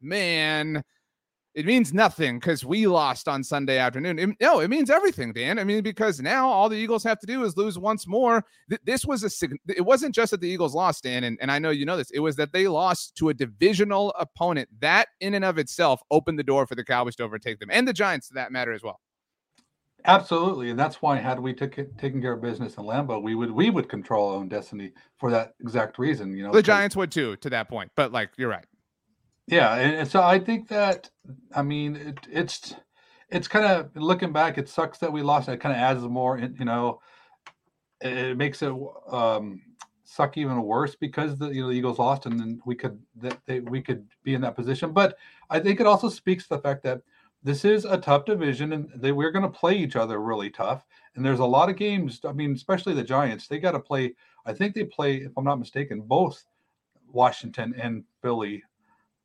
man." it means nothing because we lost on Sunday afternoon. It, no, it means everything, Dan. I mean, because now all the Eagles have to do is lose once more. Th- this was a it wasn't just that the Eagles lost, Dan, and, and I know you know this. It was that they lost to a divisional opponent. That in and of itself opened the door for the Cowboys to overtake them and the Giants, to that matter as well. Absolutely, and that's why had we took taken care of business in Lambeau, we would we would control our own destiny for that exact reason. You know, the Giants would too to that point. But like, you're right. Yeah, and so I think that I mean it, it's it's kind of looking back. It sucks that we lost. It kind of adds more. You know, it, it makes it um, suck even worse because the you know the Eagles lost, and then we could that they, we could be in that position. But I think it also speaks to the fact that this is a tough division, and they, we're going to play each other really tough. And there's a lot of games. I mean, especially the Giants. They got to play. I think they play, if I'm not mistaken, both Washington and Philly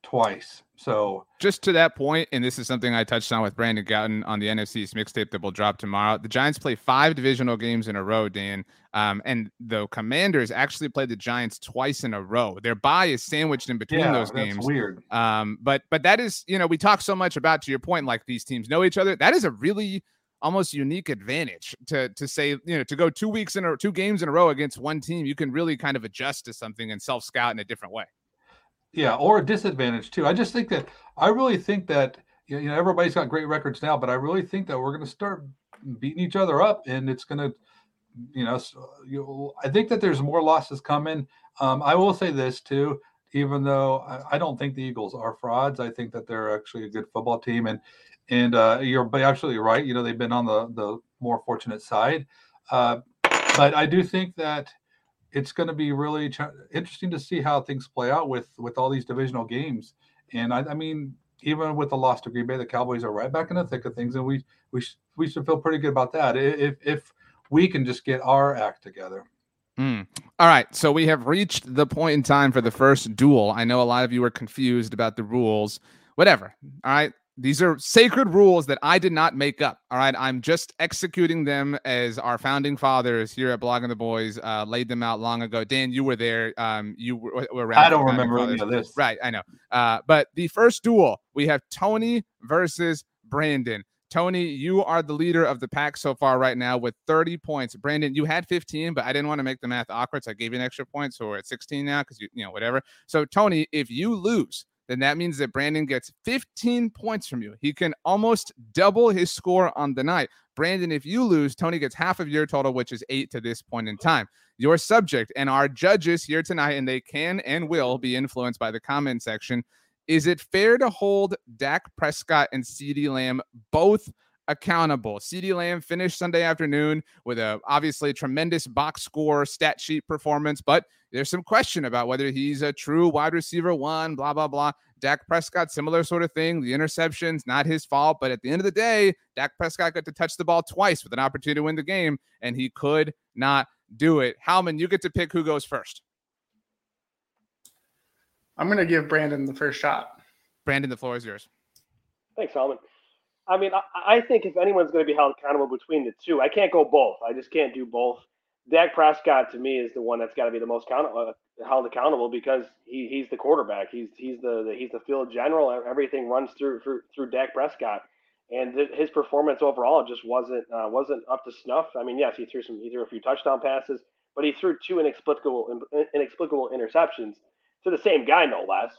twice. So just to that point, and this is something I touched on with Brandon Gowton on the NFC's mixtape that will drop tomorrow. The Giants play five divisional games in a row, Dan. Um, and the Commanders actually played the Giants twice in a row. Their bye is sandwiched in between yeah, those games. Weird. Um, but but that is, you know, we talk so much about to your point, like these teams know each other. That is a really almost unique advantage to to say you know to go two weeks in or two games in a row against one team you can really kind of adjust to something and self scout in a different way yeah, or a disadvantage too. I just think that I really think that you know everybody's got great records now, but I really think that we're going to start beating each other up, and it's going to, you know, so, you, I think that there's more losses coming. Um, I will say this too, even though I, I, don't think the Eagles are frauds, I think that they're actually a good football team, and and uh, you're absolutely right. You know, they've been on the the more fortunate side, uh, but I do think that it's going to be really ch- interesting to see how things play out with with all these divisional games. And I, I, mean, even with the loss to Green Bay, the Cowboys are right back in the thick of things, and we we sh- we should feel pretty good about that if if we can just get our act together. Mm. All right, so we have reached the point in time for the first duel. I know a lot of you are confused about the rules. Whatever. All right, these are sacred rules that I did not make up. All right. I'm just executing them as our founding fathers here at Blogging the Boys uh, laid them out long ago. Dan, you were there. Um, you were, were around. I don't remember any of this. Right. I know. Uh, but the first duel, we have Tony versus Brandon. Tony, you are the leader of the pack so far right now with 30 points. Brandon, you had 15, but I didn't want to make the math awkward, so I gave you an extra point. So we're at 16 now because you, you know, whatever. So Tony, if you lose, then that means that Brandon gets 15 points from you. He can almost double his score on the night. Brandon, if you lose, Tony gets half of your total, which is eight to this point in time. Your subject and our judges here tonight, and they can and will be influenced by the comment section. Is it fair to hold Dak Prescott and CeeDee Lamb both accountable. CeeDee Lamb finished Sunday afternoon with a obviously tremendous box score stat sheet performance, but there's some question about whether he's a true wide receiver one, blah, blah, blah. Dak Prescott, similar sort of thing. The interceptions, not his fault. But at the end of the day, Dak Prescott got to touch the ball twice with an opportunity to win the game, and he could not do it. Howman, you get to pick who goes first. I'm going to give Brandon the first shot. Brandon, the floor is yours. Thanks, Salman. I mean, I, I think if anyone's going to be held accountable between the two, I can't go both. I just can't do both. Dak Prescott to me is the one that's got to be the most count, uh, held accountable because he, he's the quarterback. He's he's the, the, he's the field general. Everything runs through through, through Dak Prescott, and th- his performance overall just wasn't uh, wasn't up to snuff. I mean, yes, he threw some he threw a few touchdown passes, but he threw two inexplicable inexplicable interceptions to the same guy, no less.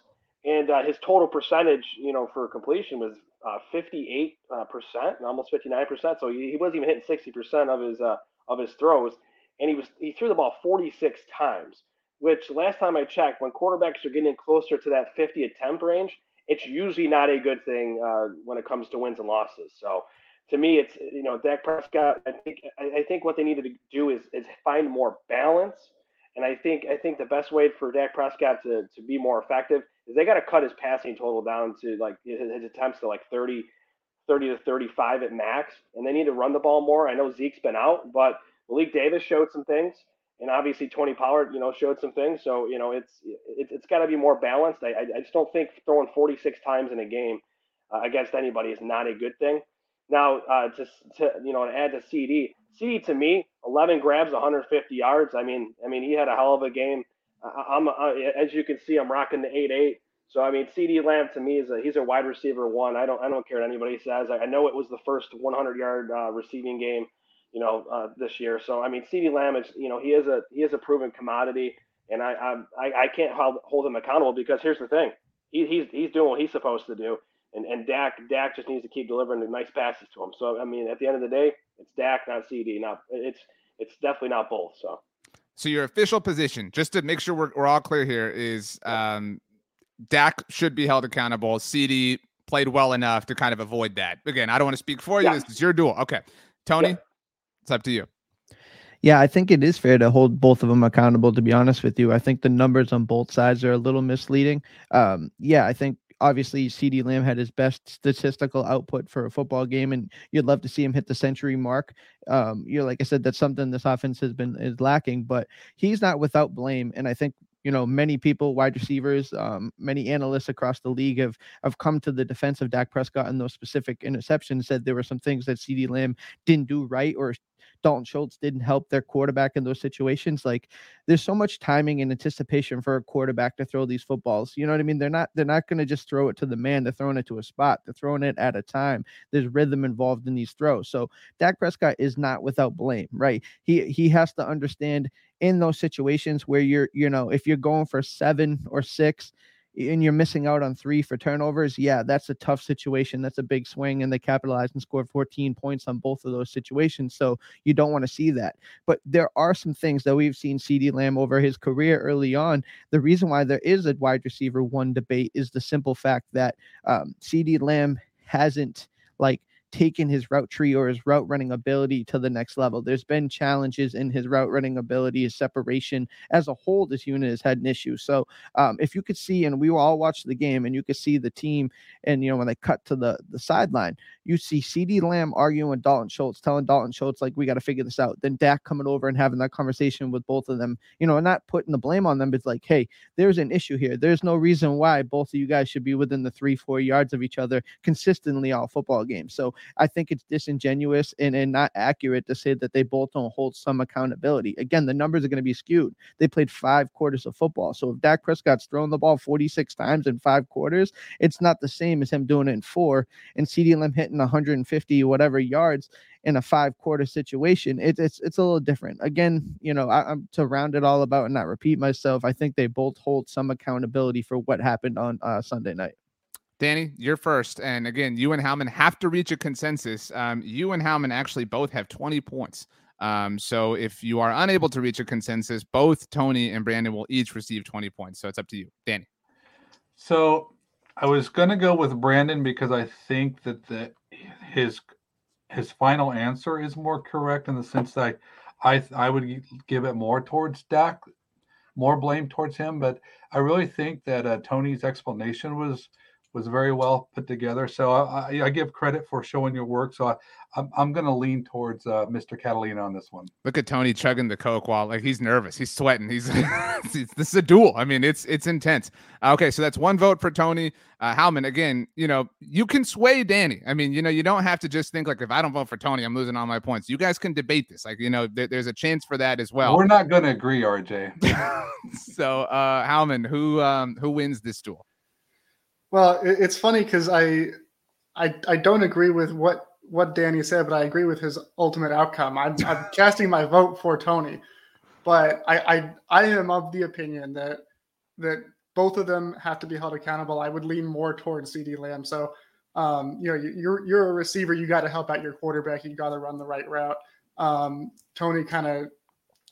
And uh, his total percentage, you know, for completion was uh, 58 uh, percent, almost 59 percent. So he, he, wasn't even hitting 60 percent of his uh, of his throws, and he was he threw the ball 46 times. Which last time I checked, when quarterbacks are getting closer to that 50 attempt range, it's usually not a good thing uh, when it comes to wins and losses. So to me, it's you know Dak Prescott. I think I, I think what they needed to do is is find more balance. And I think I think the best way for Dak Prescott to, to be more effective is they got to cut his passing total down to like his, attempts to like 30, 30 to 35 at max. And they need to run the ball more. I know Zeke's been out, but Malik Davis showed some things. And obviously Tony Pollard, you know, showed some things. So, you know, it's it, it's got to be more balanced. I, I just don't think throwing 46 times in a game uh, against anybody is not a good thing. Now, uh, to, to, you know, to add to CD, CD to me, 11 grabs, 150 yards. I mean, I mean, he had a hell of a game I'm as you can see, I'm rocking the eight eight. So I mean, C.D. Lamb to me is a he's a wide receiver one. I don't I don't care what anybody says. I, I know it was the first 100 yard uh, receiving game, you know, uh, this year. So I mean, C.D. Lamb is you know he is a he is a proven commodity, and I I I can't hold, hold him accountable because here's the thing, he, he's he's doing what he's supposed to do, and and Dak Dak just needs to keep delivering the nice passes to him. So I mean, at the end of the day, it's Dak, not CD. Not it's it's definitely not both. So. So your official position, just to make sure we're, we're all clear here, is um, Dak should be held accountable. CD played well enough to kind of avoid that. Again, I don't want to speak for you. Yeah. This is your duel. Okay, Tony, yeah. it's up to you. Yeah, I think it is fair to hold both of them accountable. To be honest with you, I think the numbers on both sides are a little misleading. Um, yeah, I think obviously CD Lamb had his best statistical output for a football game, and you'd love to see him hit the century mark. Um, you know, like I said, that's something this offense has been is lacking, but he's not without blame. And I think you know many people, wide receivers, um, many analysts across the league have have come to the defense of Dak Prescott and those specific interceptions. Said there were some things that C.D. Lamb didn't do right or Dalton Schultz didn't help their quarterback in those situations. Like there's so much timing and anticipation for a quarterback to throw these footballs. You know what I mean? They're not they're not going to just throw it to the man. They're throwing it to a spot. They're throwing it at a time. There's rhythm involved in these throws. So Dak Prescott is not without blame, right? He he has to understand in those situations where you're, you know, if you're going for seven or six and you're missing out on three for turnovers, yeah, that's a tough situation. That's a big swing, and they capitalized and scored 14 points on both of those situations. So you don't want to see that. But there are some things that we've seen CD Lamb over his career early on. The reason why there is a wide receiver one debate is the simple fact that um, CeeDee Lamb hasn't like taken his route tree or his route running ability to the next level. There's been challenges in his route running ability, his separation as a whole. This unit has had an issue. So um, if you could see, and we all watched the game, and you could see the team, and you know when they cut to the the sideline, you see C.D. Lamb arguing with Dalton Schultz, telling Dalton Schultz like we got to figure this out. Then Dak coming over and having that conversation with both of them. You know, not putting the blame on them, but like, hey, there's an issue here. There's no reason why both of you guys should be within the three four yards of each other consistently all football games. So I think it's disingenuous and, and not accurate to say that they both don't hold some accountability. Again, the numbers are going to be skewed. They played five quarters of football. So if Dak Prescott's thrown the ball 46 times in five quarters, it's not the same as him doing it in four and CeeDee Lamb hitting 150 whatever yards in a five quarter situation. It, it's it's a little different. Again, you know, I, am to round it all about and not repeat myself. I think they both hold some accountability for what happened on uh, Sunday night. Danny, you're first. And again, you and Howman have to reach a consensus. Um, you and Howman actually both have 20 points. Um, so if you are unable to reach a consensus, both Tony and Brandon will each receive 20 points. So it's up to you, Danny. So I was gonna go with Brandon because I think that the his his final answer is more correct in the sense that I I, I would give it more towards Dak, more blame towards him. But I really think that uh, Tony's explanation was was very well put together. So I, I, I give credit for showing your work. So I, I'm, I'm going to lean towards uh, Mr. Catalina on this one. Look at Tony chugging the coke while like he's nervous, he's sweating. He's this is a duel. I mean, it's it's intense. Uh, okay, so that's one vote for Tony uh, Howman. Again, you know, you can sway Danny. I mean, you know, you don't have to just think like if I don't vote for Tony, I'm losing all my points. You guys can debate this. Like, you know, there, there's a chance for that as well. We're not going to agree, RJ. so, uh, Howman, who um, who wins this duel? Well, it's funny because I, I I don't agree with what what Danny said, but I agree with his ultimate outcome. I'm, I'm casting my vote for Tony, but I, I I am of the opinion that that both of them have to be held accountable. I would lean more towards CD Lamb. So, um, you know, you're you're a receiver. You got to help out your quarterback. You got to run the right route. Um, Tony kind of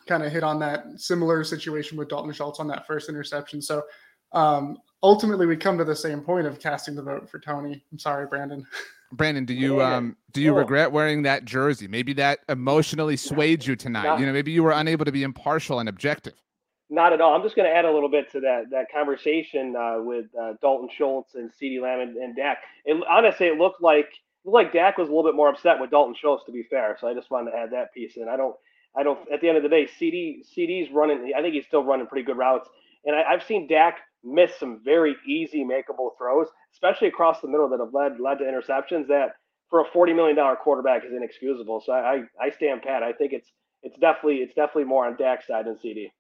kind of hit on that similar situation with Dalton Schultz on that first interception. So, um, ultimately, we come to the same point of casting the vote for Tony. I'm sorry, Brandon. Brandon, do you yeah. um do you regret wearing that jersey? Maybe that emotionally swayed you tonight. Not, you know, maybe you were unable to be impartial and objective. Not at all. I'm just going to add a little bit to that that conversation uh, with uh, Dalton Schultz and CeeDee Lamb and, and Dak. It, honestly, it looked like it looked like Dak was a little bit more upset with Dalton Schultz. To be fair, so I just wanted to add that piece in. I don't, I don't. At the end of the day, CD CD's running. I think he's still running pretty good routes, and I, I've seen Dak miss some very easy makeable throws, especially across the middle that have led led to interceptions that for a forty million dollar quarterback is inexcusable. So I, I stand pat. I think it's it's definitely it's definitely more on Dak's side than CD.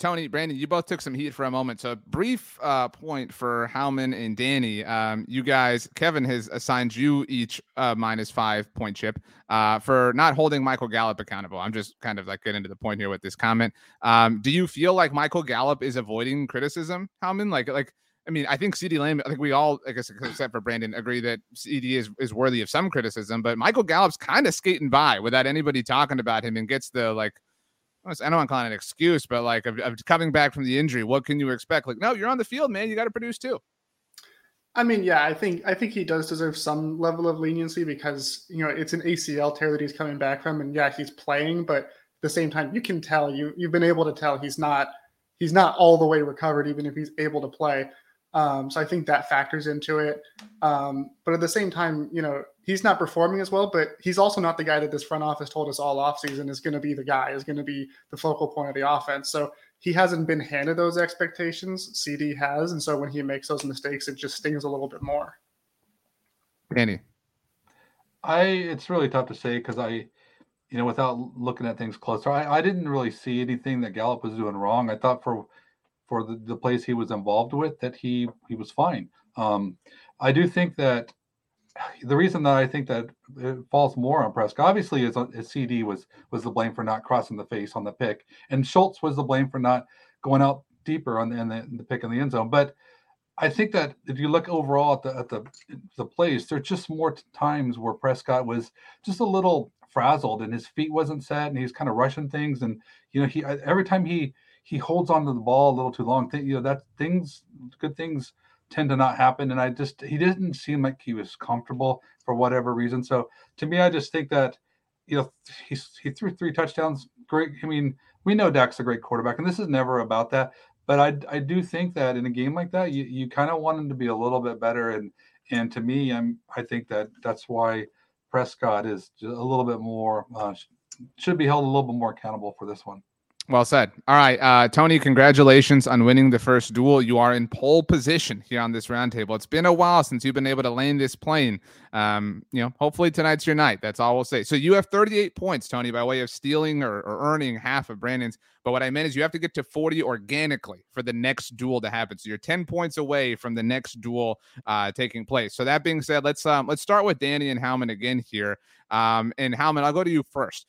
Tony, Brandon, you both took some heat for a moment. So, brief uh, point for Howman and Danny. Um, you guys, Kevin has assigned you each uh, minus five point chip uh, for not holding Michael Gallup accountable. I'm just kind of like getting to the point here with this comment. Um, do you feel like Michael Gallup is avoiding criticism, Howman? Like, like, I mean, I think CD Lamb, I think we all, I guess, except for Brandon, agree that CD is, is worthy of some criticism, but Michael Gallup's kind of skating by without anybody talking about him and gets the like I don't want to call it an excuse, but like of, of coming back from the injury, what can you expect? Like, no, you're on the field, man. You got to produce too. I mean, yeah, I think I think he does deserve some level of leniency because you know it's an ACL tear that he's coming back from, and yeah, he's playing, but at the same time, you can tell you you've been able to tell he's not he's not all the way recovered, even if he's able to play. Um, so I think that factors into it. Um, but at the same time, you know, he's not performing as well, but he's also not the guy that this front office told us all offseason is going to be the guy, is going to be the focal point of the offense. So he hasn't been handed those expectations. CD has. And so when he makes those mistakes, it just stings a little bit more. Danny. I, it's really tough to say because I, you know, without looking at things closer, I, I didn't really see anything that Gallup was doing wrong. I thought for, for the, the plays he was involved with that he he was fine. Um, I do think that the reason that I think that it falls more on Prescott obviously is CD was was the blame for not crossing the face on the pick, and Schultz was the blame for not going out deeper on the, in the, in the pick in the end zone. But I think that if you look overall at the at the the plays, there's just more times where Prescott was just a little frazzled and his feet wasn't set and he's kind of rushing things and you know he every time he he holds onto the ball a little too long. You know that things, good things tend to not happen. And I just he didn't seem like he was comfortable for whatever reason. So to me, I just think that you know he he threw three touchdowns. Great. I mean, we know Dak's a great quarterback, and this is never about that. But I I do think that in a game like that, you you kind of want him to be a little bit better. And and to me, I'm I think that that's why Prescott is a little bit more uh, should be held a little bit more accountable for this one. Well said. All right, uh, Tony, congratulations on winning the first duel. You are in pole position here on this roundtable. It's been a while since you've been able to land this plane. Um, you know, hopefully tonight's your night. That's all we'll say. So you have 38 points, Tony, by way of stealing or, or earning half of Brandon's. But what I meant is you have to get to 40 organically for the next duel to happen. So you're 10 points away from the next duel uh, taking place. So that being said, let's um, let's start with Danny and Howman again here. Um, and Howman, I'll go to you first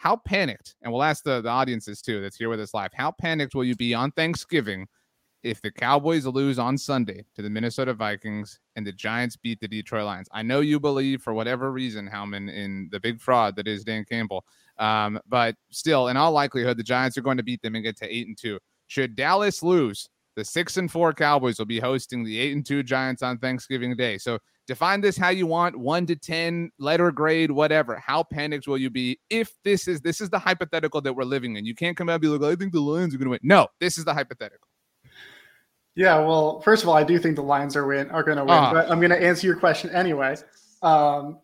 how panicked, and we'll ask the, the audiences too that's here with us live, how panicked will you be on Thanksgiving if the Cowboys lose on Sunday to the Minnesota Vikings and the Giants beat the Detroit Lions? I know you believe, for whatever reason, Howman, in the big fraud that is Dan Campbell. Um, but still, in all likelihood, the Giants are going to beat them and get to eight and two. Should Dallas lose, the six and four Cowboys will be hosting the eight and two Giants on Thanksgiving Day. So Define this how you want, one to 10, letter grade, whatever. How panicked will you be if this is this is the hypothetical that we're living in? You can't come out and be like, I think the Lions are gonna win. No, this is the hypothetical. Yeah, well, first of all, I do think the Lions are win are going to win, Ah. but I'm going to answer your question anyway. Um,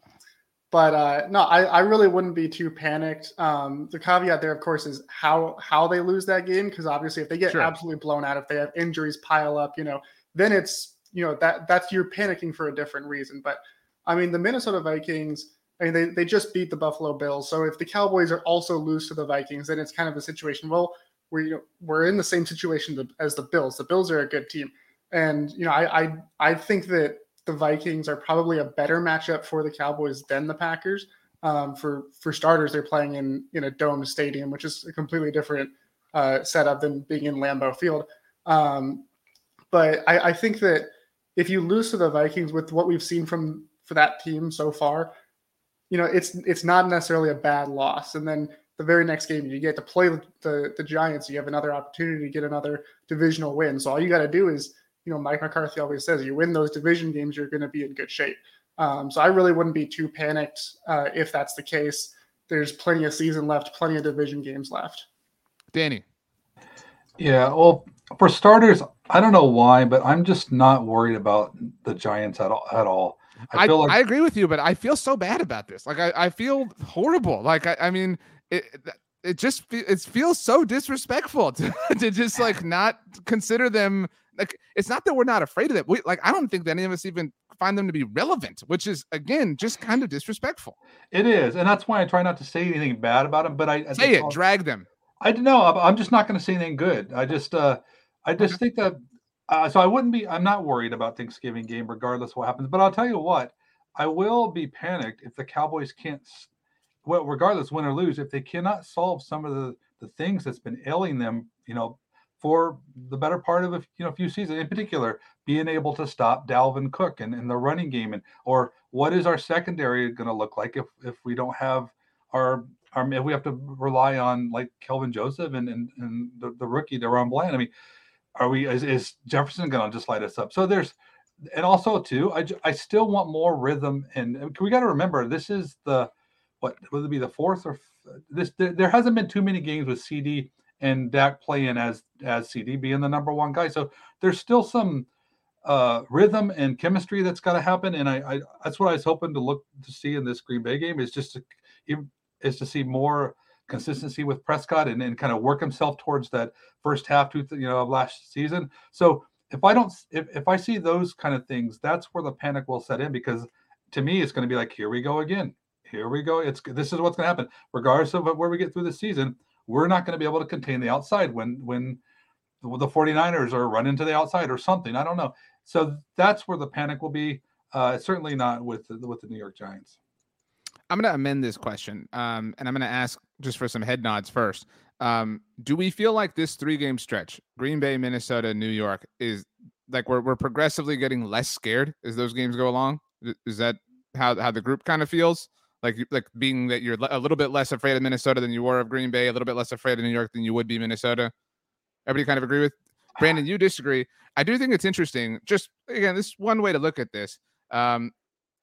but uh, no, I, I really wouldn't be too panicked. Um, the caveat there, of course, is how how they lose that game because obviously, if they get Sure. absolutely blown out, if they have injuries pile up, you know, then it's you know that that's you're panicking for a different reason. But I mean, the Minnesota Vikings. I mean, they, they just beat the Buffalo Bills. So if the Cowboys are also lose to the Vikings, then it's kind of a situation. Well, we're you know, we're in the same situation as the Bills. The Bills are a good team, and you know I I, I think that the Vikings are probably a better matchup for the Cowboys than the Packers. Um, for for starters, they're playing in in a dome stadium, which is a completely different uh, setup than being in Lambeau Field. Um, but I, I think that if you lose to the Vikings with what we've seen from for that team so far, you know it's it's not necessarily a bad loss. And then the very next game you get to play the, the, the Giants, you have another opportunity to get another divisional win. So all you got to do is, you know, Mike McCarthy always says, you win those division games, you're going to be in good shape. Um, so I really wouldn't be too panicked uh, if that's the case. There's plenty of season left, plenty of division games left. Danny. Yeah, well, for starters, I don't know why, but I'm just not worried about the Giants at all. At all. I, I like I agree with you, but I feel so bad about this. Like I, I feel horrible. Like I, I mean, it it just it feels so disrespectful to, to just like not consider them like it's not that we're not afraid of them. We like I don't think that any of us even find them to be relevant, which is again just kind of disrespectful. it is, and that's why I try not to say anything bad about them. But I Say it, drag them. I don't know. I'm- I'm just not going to say anything good. I just, uh, I just think that. Uh, so I wouldn't be. I'm not worried about Thanksgiving game, regardless what happens. But I'll tell you what, I will be panicked if the Cowboys can't. Well, regardless, win or lose, if they cannot solve some of the the things that's been ailing them, you know, for the better part of a you know few seasons, in particular, being able to stop Dalvin Cook and in the running game, and or what is our secondary going to look like if if we don't have our our if we have to rely on like Kelvin Joseph and and, and the, the rookie DaRon Bland. I mean, are we is, is Jefferson going to just light us up? So there's and also too, I I still want more rhythm and, we got to remember this is the what would it be the fourth or this there, there hasn't been too many games with CD and Dak playing as as CD being the number one guy. So there's still some uh rhythm and chemistry that's got to happen and I, I that's what i was hoping to look to see in this green bay game is just to is to see more consistency with prescott and, and kind of work himself towards that first half to you know of last season. So if i don't if, if i see those kind of things that's where the panic will set in because to me it's going to be like here we go again. Here we go. It's this is what's going to happen. Regardless of where we get through the season we're not going to be able to contain the outside when when the 49ers are running to the outside or something. I don't know. So that's where the panic will be. Uh, certainly not with the, with the New York Giants. I'm going to amend this question, um, and I'm going to ask just for some head nods first. Um, do we feel like this three game stretch, Green Bay, Minnesota, New York, is like we're, we're progressively getting less scared as those games go along? Is- that how, how the group kind of feels? Like, like being that you're a little bit less afraid of Minnesota than you were of Green Bay, a little bit less afraid of New York than you would be Minnesota. Everybody kind of agree with Brandon. You disagree. I do think it's interesting. Just again, this is one way to look at this. Um,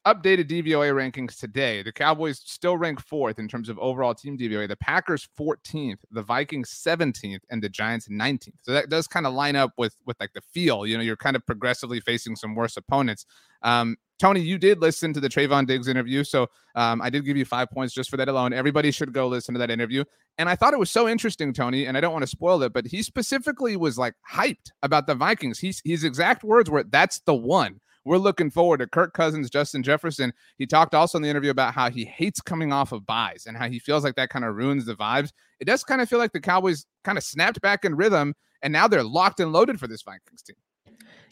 updated DVOA rankings today. The Cowboys still rank fourth in terms of overall team DVOA. The Packers 14th, the Vikings 17th, and the Giants 19th. So that does kind of line up with with like the feel. You know, you're kind of progressively facing some worse opponents. Um, Tony, you did listen to the Trevon Diggs interview, so um, I did give you five points just for that alone. Everybody should go listen to that interview. And I thought it was so interesting, Tony, and I don't want to spoil it, but he specifically was like hyped about the Vikings. He's his exact words were, "That's the one." We're looking forward to Kirk Cousins, Justin Jefferson. He talked also in the interview about how he hates coming off of byes and how he feels like that kind of ruins the vibes. It does kind of feel like the Cowboys kind of snapped back in rhythm, and now they're locked and loaded for this Vikings team.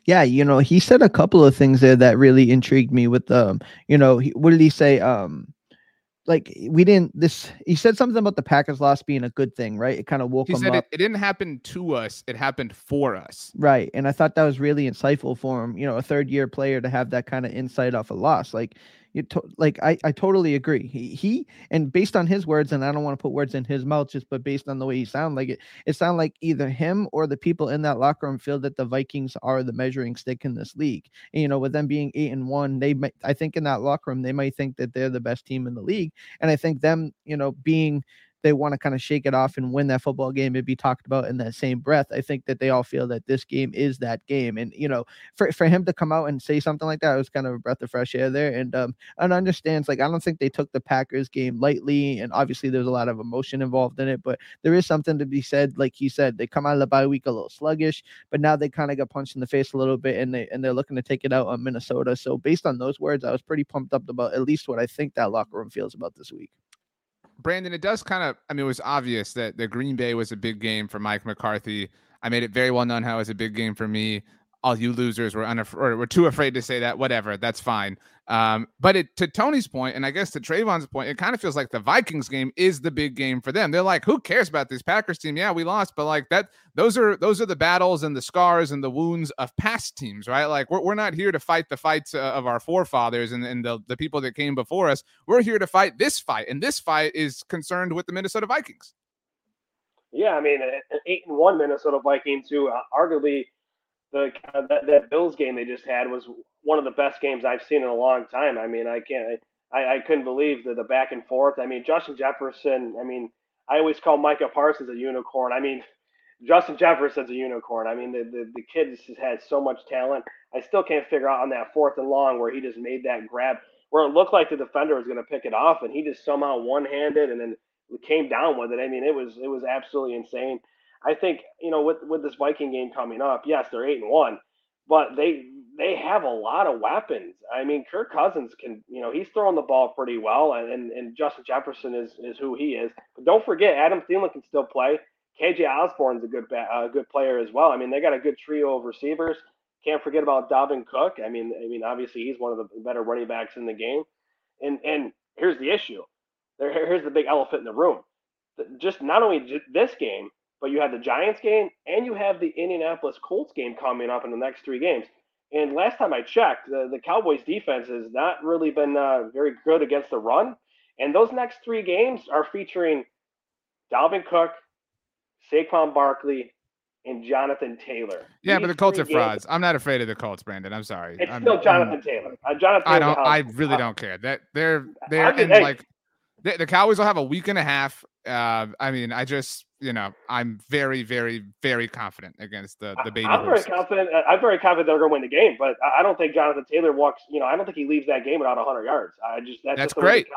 Yeah, you know, he said a couple of things there that really intrigued me with um, you know, he, what did he say? Um like eh, we didn't this he said something about the Packers loss being a good thing, right? It kind of woke He him said up. it, it didn't happen to us; it happened for us. Right. And I thought that was really insightful for him, you know, a third year player to have that kind of insight off a loss. Like you to- like I, I totally agree. He he and based on his words, and I don't want to put words in his mouth, just but based on the way he sounded like it, it sounded like either him or the people in that locker room feel that the Vikings are the measuring stick in this league. And, you know, with them being eight and one, they might I think in that locker room they might think that they're the best team in the league. And I think them, you know, being they want to kind of shake it off and win that football game and be talked about in that same breath. I think that they all feel that this game is that game. And, you know, for, for him to come out and say something like that, it was kind of a breath of fresh air there. And, um, and understands, like, I don't think they took the Packers game lightly. And obviously there's a lot of emotion involved in it, but there is something to be said. Like he said, they come out of the bye week a little sluggish, but now they kind of got punched in the face a little bit and they, and they're looking to take it out on Minnesota. So based on those words, I was pretty pumped up about at least what I think that locker room feels about this week. Brandon, it does kind of, I mean, it was obvious that the Green Bay was a big game for Mike McCarthy. I made it very well known how it was a big game for me. All you losers were unaf- or were too afraid to say that. Whatever, that's fine. Um, but it, to Tony's point, and I guess to Trevon's point, it kind of feels like the Vikings game is the big game for them. They're like, who cares about this Packers team? Yeah, we lost, but like that, those are those are the battles and the scars and the wounds of past teams, right? Like we're, we're not here to fight the fights uh, of our forefathers and, and the, the people that came before us. We're here to fight this fight, and this fight is concerned with the Minnesota Vikings. Yeah, I mean, an eight and one Minnesota Vikings, who uh, arguably the that, that Bills game they just had was one of the best games I've seen in a long time. I mean, I can't, I, I couldn't believe the, the back and forth. I mean, Justin Jefferson. I mean, I always call Micah Parsons a unicorn. I mean, Justin Jefferson's a unicorn. I mean, the the, the kid just has so much talent. I still can't figure out on that fourth and long where he just made that grab where it looked like the defender was going to pick it off, and he just somehow one handed and then came down with it. I mean, it was it was absolutely insane. I think you know with with this Viking game coming up, yes, they're eight and one, but they they have a lot of weapons. I mean, Kirk Cousins can you know he's throwing the ball pretty well, and and, and Justin Jefferson is is who he is. But don't forget, Adam Thielen can still play. KJ Osborn's a good a good player as well. I mean, they got a good trio of receivers. Can't forget about Dalvin Cook. I mean, I mean, obviously he's one of the better running backs in the game. And and here's the issue. There, here's the big elephant in the room. Just not only this game, but you have the Giants game and you have the Indianapolis Colts game coming up in the next three games. And last time I checked, the, the Cowboys defense has not really been uh, very good against the run. And those next three games are featuring Dalvin Cook, Saquon Barkley, and Jonathan Taylor. Yeah, These but the Colts are frauds. I'm not afraid of the Colts, Brandon. I'm sorry. It's I'm, still Jonathan I'm, Taylor. Uh, Jonathan. I don't. I really don't care. That they're they're in like the, the Cowboys will have a week and a half. Uh, I mean, I just you know, I'm very, very, very confident against the the baby. I'm very confident. Uh, I'm very confident they're going to win the game, but I don't think Jonathan Taylor walks. You know, I don't think he leaves that game without 100 yards. I just that's, that's great.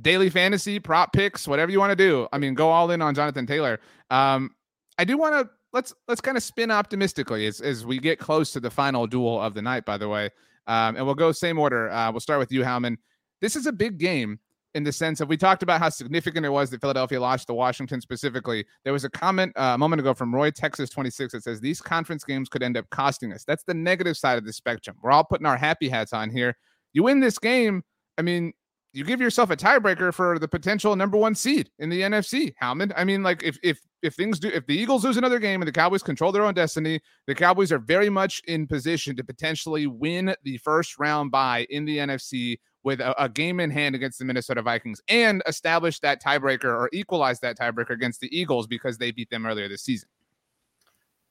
Daily fantasy prop picks, whatever you want to do. I mean, go all in on Jonathan Taylor. Um, I do want to let's let's kind of spin optimistically as as we get close to the final duel of the night. By the way, um, and we'll go same order. Uh, we'll start with you, Howman. This is a big game in the sense of we talked about how significant it was that Philadelphia lost to Washington specifically. There was a comment uh, a moment ago from Roy Texas 26 that says these conference games could end up costing us. That's the negative side of the spectrum. We're all putting our happy hats on here. You win this game, I mean, you give yourself a tiebreaker for the potential number one seed in the NFC. Howman, I mean, like if if if things do, if the Eagles lose another game and the Cowboys control their own destiny, the Cowboys are very much in position to potentially win the first round bye in the NFC with a, a, game in hand against the Minnesota Vikings and establish that tiebreaker or equalize that tiebreaker against the Eagles because they beat them earlier this season.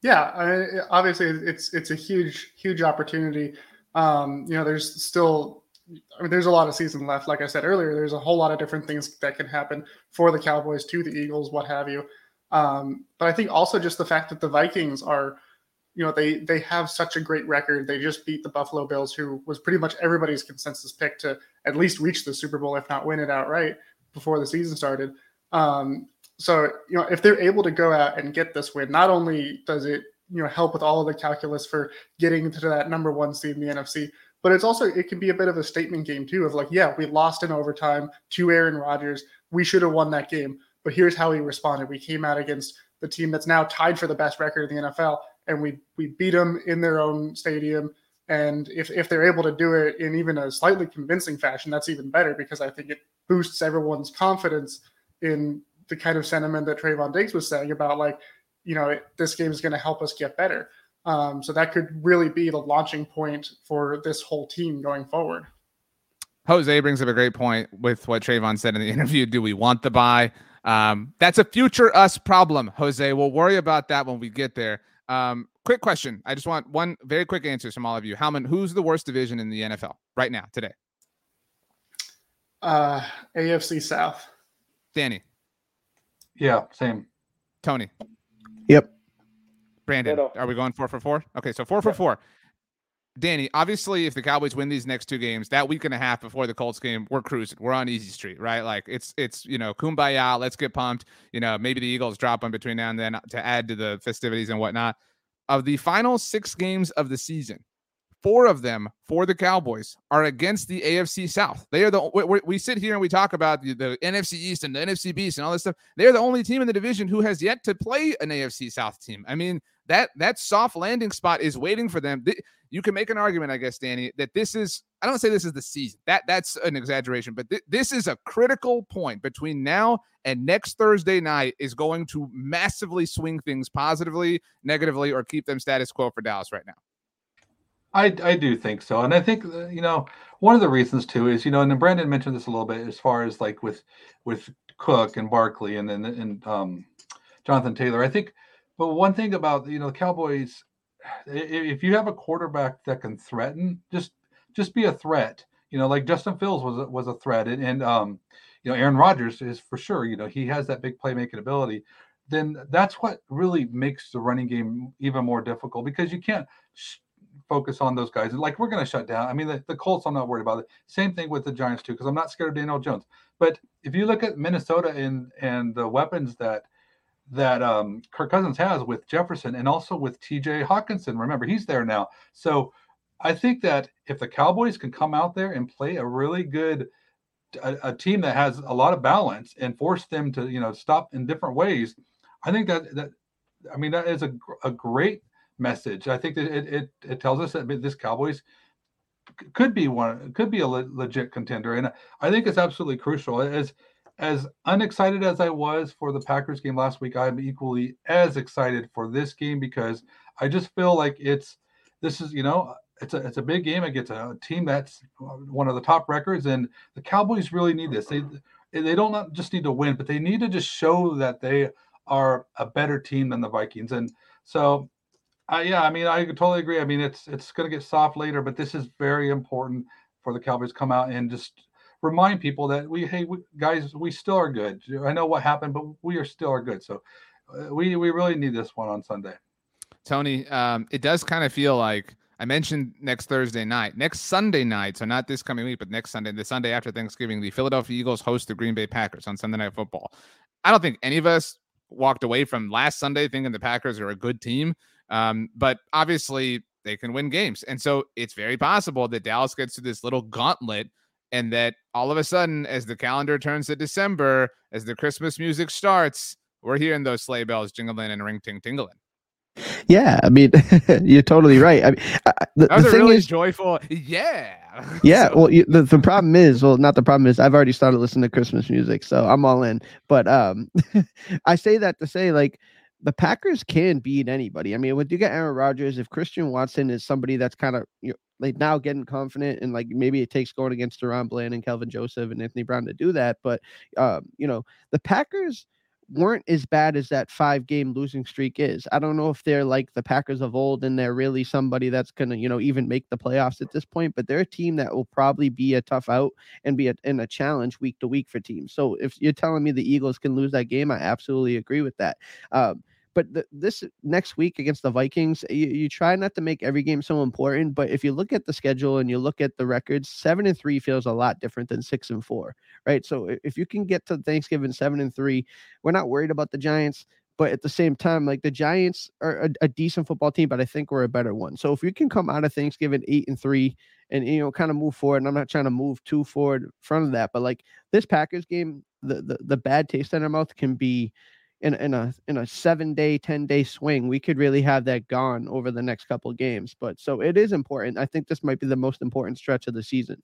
Yeah, I, obviously it's it's a huge huge opportunity. Um, you know, there's still I mean, there's a lot of season left. Like I said earlier, there's a whole lot of different things that can happen for the Cowboys, to the Eagles, what have you. Um, but I think also just the fact that the Vikings are you know they they have such a great record. They just beat the Buffalo Bills, who was pretty much everybody's consensus pick to at least reach the Super Bowl, if not win it outright before the season started. Um, so you know if they're able to go out and get this win, not only does it you know help with all of the calculus for getting to that number one seed in the NFC, but it's also it can be a bit of a statement game too of like yeah we lost in overtime to Aaron Rodgers, we should have won that game, but here's how we responded. We came out against the team that's now tied for the best record in the NFL and we we beat them in their own stadium. And if, if they're able to do it in even a slightly convincing fashion, that's even better because I think it boosts everyone's confidence in the kind of sentiment that Trevon Diggs was saying about like, you know, it, this game is going to help us get better. Um, so that could really be the launching point for this whole team going forward. Jose brings up a great point with what Trevon said in the interview. Do we want the bye? Um, that's a future us problem, Jose. We'll worry about that when we get there. Um, quick question. I just want one very quick answer from all of you. Howman, who's the worst division in the NFL right now, today? Uh, AFC South. Danny. Yeah, same. Tony. Yep. Brandon, are we going four for four? Okay, so four for four. Danny, obviously, if the Cowboys win these next two games, that week and a half before the Colts game, we're cruising. We're on easy street, right? Like it's it's you know, kumbaya. Let's get pumped. You know, maybe the Eagles drop them between now and then to add to the festivities and whatnot. Of the final six games of the season, four of them for the Cowboys are against the AFC South. They are the we, we- sit here and we talk about the, the NFC East and the NFC Beast and all this stuff. They're the only team in the division who has yet to play an AFC South team. I mean, that that soft landing spot is waiting for them. You can make an argument, I guess, Danny, that this is I don't say this is the season. That that's an exaggeration, but th- this is a critical point between now and next Thursday night is going to massively swing things positively, negatively, or keep them status quo for Dallas right now. I, I do think so, and I think uh, you know one of the reasons too is you know, and Brandon mentioned this a little bit as far as like with with Cook and Barkley and then and um, Jonathan Taylor. I think, but one thing about you know the Cowboys, if you have a quarterback that can threaten, just just be a threat. You know, like Justin Fields was was a threat, and, and um, you know Aaron Rodgers is for sure. You know he has that big playmaking ability. Then that's what really makes the running game even more difficult because you can't sh- focus on those guys. Like we're going to shut down. I mean, the, the Colts, I'm not worried about it. Same thing with the Giants too, because I'm not scared of Daniel Jones. But if you look at Minnesota and and the weapons that that um, Kirk Cousins has with Jefferson and also with T.J. Hockenson, remember he's there now. So I think that if the Cowboys can come out there and play a really good a, a team that has a lot of balance and force them to you know stop in different ways, I think that that I mean that is a a great message. I think that it it, it tells us that this Cowboys could be one could be a le- legit contender, and I think it's absolutely crucial. As as unexcited as I was for the Packers game last week, I'm equally as excited for this game because I just feel like it's this is you know it's a it's a big game against a team that's one of the top records, and the Cowboys really need this. They they don't not just need to win, but they need to just show that they are a better team than the Vikings. And so, uh, yeah, I mean, I totally agree. I mean, it's it's going to get soft later, but this is very important for the Cowboys to come out and just remind people that we, hey, we, guys, we still are good. I know what happened, but we are still are good. So uh, we we really need this one on Sunday. Tony, um, it does kind of feel like I mentioned next Thursday night, next Sunday night, so not this coming week, but next Sunday, the Sunday after Thanksgiving, the Philadelphia Eagles host the Green Bay Packers on Sunday Night Football. I don't think any of us walked away from last Sunday thinking the Packers are a good team, um, but obviously they can win games, and so it's very possible that Dallas gets to this little gauntlet. And that all of a sudden, as the calendar turns to December, as the Christmas music starts, we're hearing those sleigh bells jingling and ring ting tingling. Yeah, I mean, you're totally right. I mean, I, the, That was the thing really is, joyful, yeah. yeah. So- Well, you, the the problem is, well, not the problem is, I've already started listening to Christmas music, so I'm all in. But um, I say that to say like the Packers can beat anybody. I mean, when you get Aaron Rodgers, if Christian Watson is somebody that's kind of you know, like now getting confident and like maybe it takes going against DaRon Bland and Kelvin Joseph and Anthony Brown to do that, but um, you know, the Packers weren't as bad as that five game losing streak is. I don't know if they're like the Packers of old and they're really somebody that's going to, you know, even make the playoffs at this point, but they're a team that will probably be a tough out and be a, in a challenge week to week for teams. So if you're telling me the Eagles can lose that game, I absolutely agree with that. Um, but the, this next week against the Vikings, you, you try not to make every game so important. But if you look at the schedule and you look at the records, seven and three feels a lot different than six and four, right? So if you can get to Thanksgiving seven and three, we're not worried about the Giants. But at the same time, like the Giants are a, a decent football team, but I think we're a better one. So if you can come out of Thanksgiving eight and three, and you know kind of move forward, and I'm not trying to move too forward in front of that, but like this Packers game, the the, the bad taste in our mouth can be in, in a in a seven day, ten day swing. We could really have that gone over the next couple games. But so it is important. I think this might be the most important stretch of the season.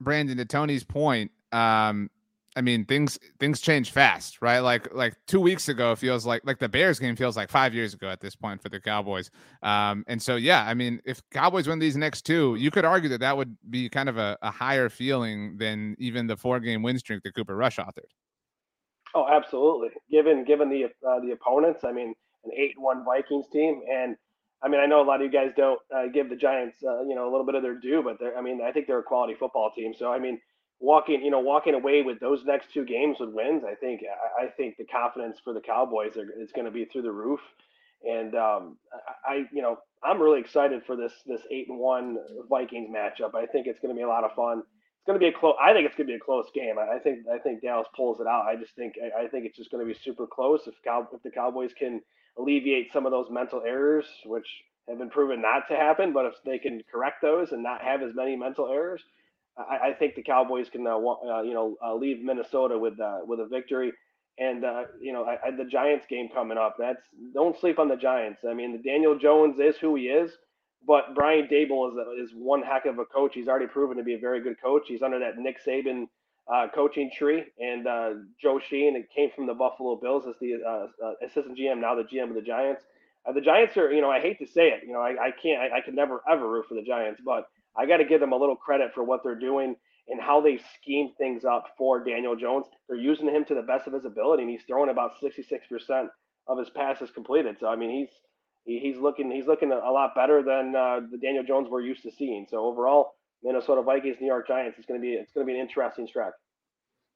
Brandon, to Tony's point, um, I mean things things change fast, right? Like like two weeks ago feels like like the Bears game feels like five years ago at this point for the Cowboys. Um, and so yeah, I mean if Cowboys win these next two, you could argue that that would be kind of a, a higher feeling than even the four game win streak that Cooper Rush authored. Oh, absolutely. Given given the uh, the opponents, I mean, an eight one Vikings team, and I mean, I know a lot of you guys don't uh, give the Giants, uh, you know, a little bit of their due, but they're, I mean, I think they're a quality football team. So, I mean, walking, you know, walking away with those next two games with wins, I think I, I think the confidence for the Cowboys are, is going to be through the roof. And um, I, you know, I'm really excited for this this eight and one Vikings matchup. I think it's going to be a lot of fun. Going to be a close. I think it's going to be a close game. I think I think Dallas pulls it out. I just think I, I think it's just going to be super close. If Cow, if the Cowboys can alleviate some of those mental errors, which have been proven not to happen, but if they can correct those and not have as many mental errors, I, I think the Cowboys can, uh, uh, you know, uh, leave Minnesota with uh, with a victory. And uh, you know, I, I, the Giants game coming up. That's don't sleep on the Giants. I mean, the Daniel Jones is who he is, but Brian Daboll is is one heck of a coach. He's already proven to be a very good coach. He's under that Nick Saban uh, coaching tree, and uh, Joe Schoen it came from the Buffalo Bills as the uh, uh assistant GM, now the GM of the Giants. Uh, the Giants are, you know, I hate to say it, you know, I, I can't, I, I could never ever root for the Giants, but I got to give them a little credit for what they're doing and how they scheme things up for Daniel Jones. They're using him to the best of his ability, and he's throwing about 66% of his passes completed. So I mean, he's he, he's looking he's looking a lot better than uh, the Daniel Jones we're used to seeing. So overall, Minnesota Vikings, New York Giants, it's going to be it's going to be an interesting stretch.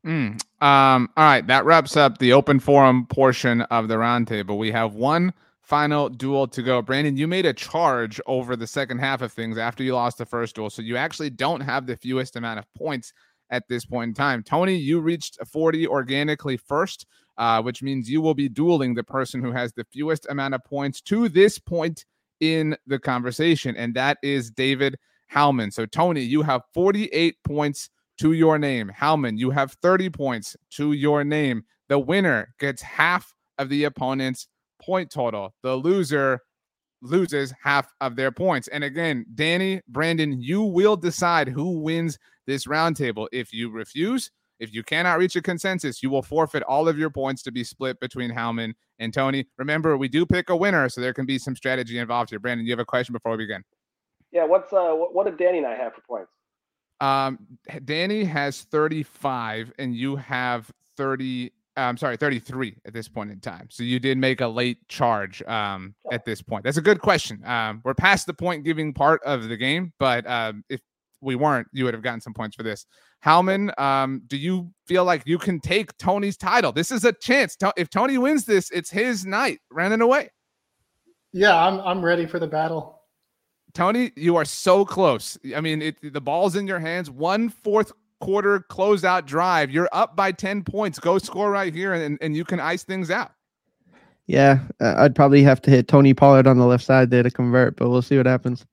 Mm. Um, all right, that wraps up the open forum portion of the roundtable. We have one final duel to go. Brandon, you made a charge over the second half of things after you lost the first duel. So you actually don't have the fewest amount of points at this point in time. Tony, you reached 40 organically first, uh, which means you will be dueling the person who has the fewest amount of points to this point in the conversation, and that is David Howman. So, Tony, you have 48 points to your name. Howman, you have 30 points to your name. The winner gets half of the opponent's point total. The loser loses half of their points. And again, Danny, Brandon, you will decide who wins this roundtable. If you refuse, if you cannot reach a consensus, you will forfeit all of your points to be split between Howman and Tony. Remember, we do pick a winner, so there can be some strategy involved here. Brandon, you have a question before we begin? Yeah, what's uh, what, did Danny and I have for points? Um, Danny has 35, and you have 30 I'm sorry, 33 at this point in time. So you did make a late charge um, at this point. That's a good question. Um, we're past the point giving part of the game, but um, if we weren't, you would have gotten some points for this. Howman, um, do you feel like you can take Tony's title? This is a chance. If Tony wins this, it's his night running away. Yeah, I'm I'm ready for the battle. Tony, you are so close. I mean, it, the ball's in your hands. One fourth quarter closeout drive. You're up by 10 points. Go score right here and, and you can ice things out. Yeah, uh, I'd probably have to hit Tony Pollard on the left side there to convert, but we'll see what happens.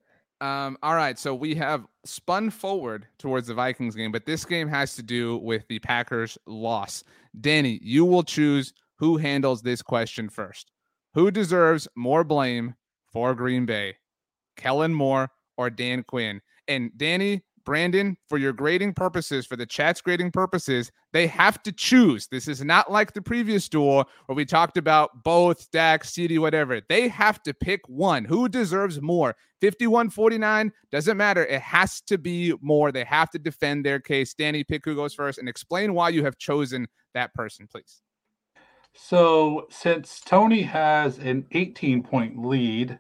Um, all right, so we have spun forward towards the Vikings game, but this game has to do with the Packers' loss. Danny, you will choose who handles this question first. Who deserves more blame for Green Bay, Kellen Moore or Dan Quinn? And Danny, Brandon, for your grading purposes, for the chat's grading purposes, they have to choose. This is not like the previous duel where we talked about both Dak, CD, whatever. They have to pick one. Who deserves more? 51 49 doesn't matter. It has to be more. They have to defend their case. Danny, pick who goes first and explain why you have chosen that person, please. So, since Tony has an 18 point lead,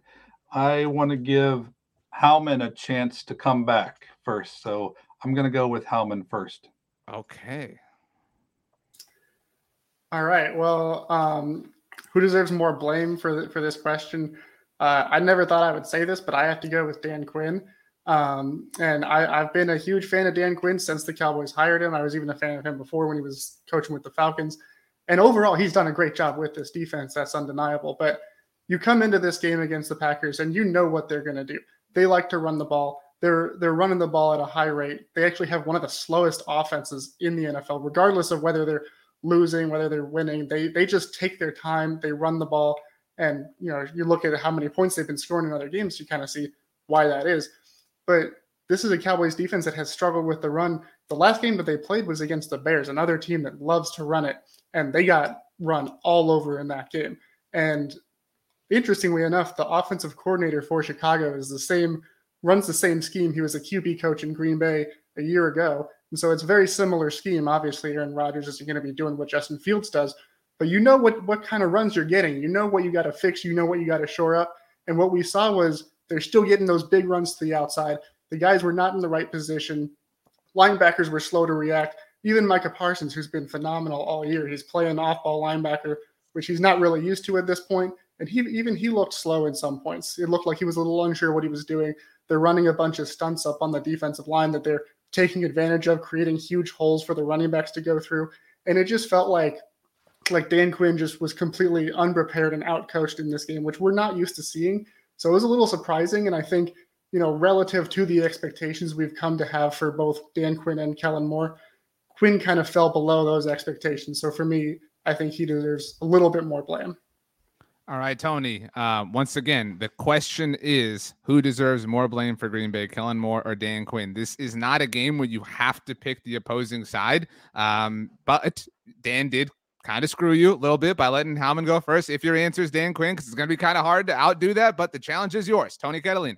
I want to give Howman a chance to come back first. So I'm going to go with Howman first. Okay. All right. Well, um, who deserves more blame for the, for this question? Uh, I never thought I would say this, but I have to go with Dan Quinn. Um, and I, have been a huge fan of Dan Quinn since the Cowboys hired him. I was even a fan of him before when he was coaching with the Falcons. And overall, he's done a great job with this defense. That's undeniable. But you come into this game against the Packers and you know what they're going to do. They like to run the ball. They're they're running the ball at a high rate. They actually have one of the slowest offenses in the NFL, regardless of whether they're losing, whether they're winning. They they just take their time. They run the ball, and you know you look at how many points they've been scoring in other games. You kind of see why that is. But this is a Cowboys defense that has struggled with the run. The last game that they played was against the Bears, another team that loves to run it, and they got run all over in that game. And interestingly enough, the offensive coordinator for Chicago is the same, runs the same scheme. He was a QB coach in Green Bay a year ago. And so it's a very similar scheme. Obviously, Aaron Rodgers isn't going to be doing what Justin Fields does, but you know what, what kind of runs you're getting. You know what you got to fix. You know what you got to shore up. And what we saw was they're still getting those big runs to the outside. The guys were not in the right position. linebackers were slow to react. Even Micah Parsons, who's been phenomenal all year, he's playing off-ball linebacker, which he's not really used to at this point. And he even he looked slow in some points. It looked like he was a little unsure what he was doing. They're running a bunch of stunts up on the defensive line that they're taking advantage of, creating huge holes for the running backs to go through. And it just felt like like Dan Quinn just was completely unprepared and outcoached in this game, which we're not used to seeing. So it was a little surprising. And I think, you know, relative to the expectations we've come to have for both Dan Quinn and Kellen Moore, Quinn kind of fell below those expectations. So for me, I think he deserves a little bit more blame. All right, Tony. Uh, once again, the question is who deserves more blame for Green Bay, Kellen Moore or Dan Quinn? This is not a game where you have to pick the opposing side. Um, but Dan did kind of screw you a little bit by letting Howman go first. If your answer is Dan Quinn, because it's going to be kind of hard to outdo that, but the challenge is yours, Tony Catalina.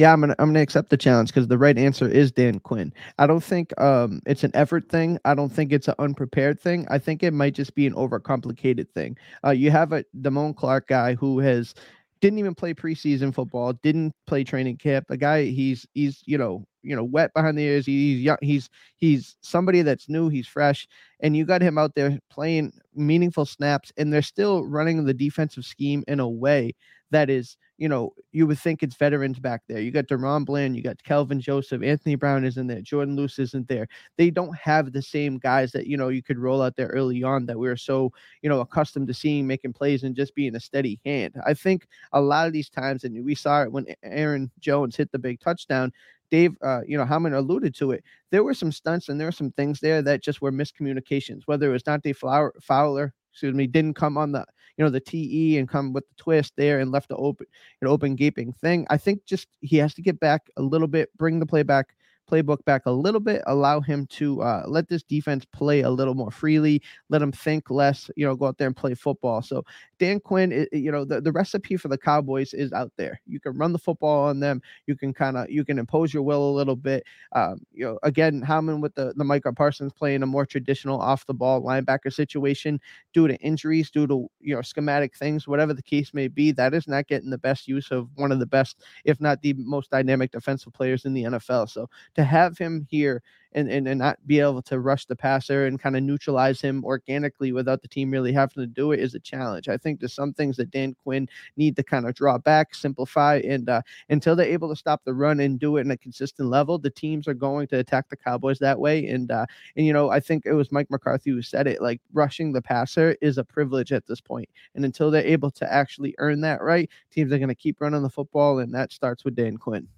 Yeah, I'm gonna I'm gonna accept the challenge because the right answer is Dan Quinn. I don't think um it's an effort thing. I don't think it's an unprepared thing. I think it might just be an overcomplicated thing. Uh, you have a Damone Clark guy who has didn't even play preseason football, didn't play training camp. A guy he's he's you know you know wet behind the ears. He's young. He's he's somebody that's new. He's fresh, and you got him out there playing meaningful snaps, and they're still running the defensive scheme in a way that is you know, you would think it's veterans back there. You got DaRon Bland, you got Kelvin Joseph, Anthony Brown isn't there, Jourdan Lewis isn't there. They don't have the same guys that, you know, you could roll out there early on that we are so, you know, accustomed to seeing making plays and just being a steady hand. I think a lot of these times, and we saw it when Aaron Jones hit the big touchdown, Dave, uh, you know, Howman alluded to it. There were some stunts and there were some things there that just were miscommunications, whether it was Dante Fowler, excuse me, didn't come on the you know the TE and come with the twist there and left the open an open gaping thing. I think just he has to get back a little bit, bring the play back playbook back a little bit, allow him to uh, let this defense play a little more freely, let him think less, you know, go out there and play football. So Dan Quinn, it, you know, the, the recipe for the Cowboys is out there. You can run the football on them. You can kind of you can impose your will a little bit. Um, you know, again, Howman with the the Micah Parsons playing a more traditional off the ball linebacker situation due to injuries, due to you know schematic things, whatever the case may be. That is not getting the best use of one of the best, if not the most dynamic defensive players in the NFL. So to have him here and, and, and not be able to rush the passer and kind of neutralize him organically without the team really having to do it is a challenge. I think there's some things that Dan Quinn need to kind of draw back, simplify, and uh, until they're able to stop the run and do it in a consistent level, the teams are going to attack the Cowboys that way. And uh, and you know, I think it was Mike McCarthy who said it. Like rushing the passer is a privilege at this point, and until they're able to actually earn that right, teams are going to keep running the football, and that starts with Dan Quinn.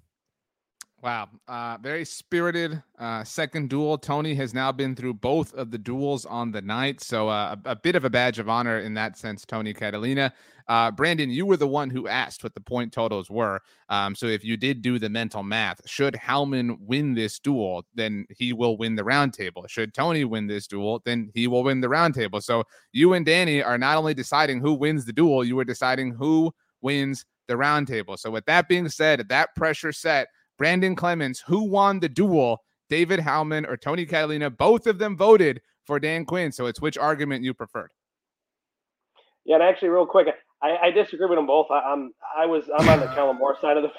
Wow. Uh, very spirited uh, second duel. Tony has now been through both of the duels on the night. So uh, a, a, bit of a badge of honor in that sense, Tony Catalina. Uh, Brandon, you were the one who asked what the point totals were. Um, so if you did do the mental math, should Howman win this duel, then he will win the roundtable. Should Tony win this duel, then he will win the roundtable. So you and Danny are not only deciding who wins the duel, you are deciding who wins the roundtable. So with that being said, that pressure set, Brandon Clements, who won the duel, David Howman or Tony Catalina. Both of them voted for Dan Quinn. So it's which argument you preferred. Yeah, and actually, real quick, I, I disagree with them both. I, am I was I'm on the Kellen Moore side of the.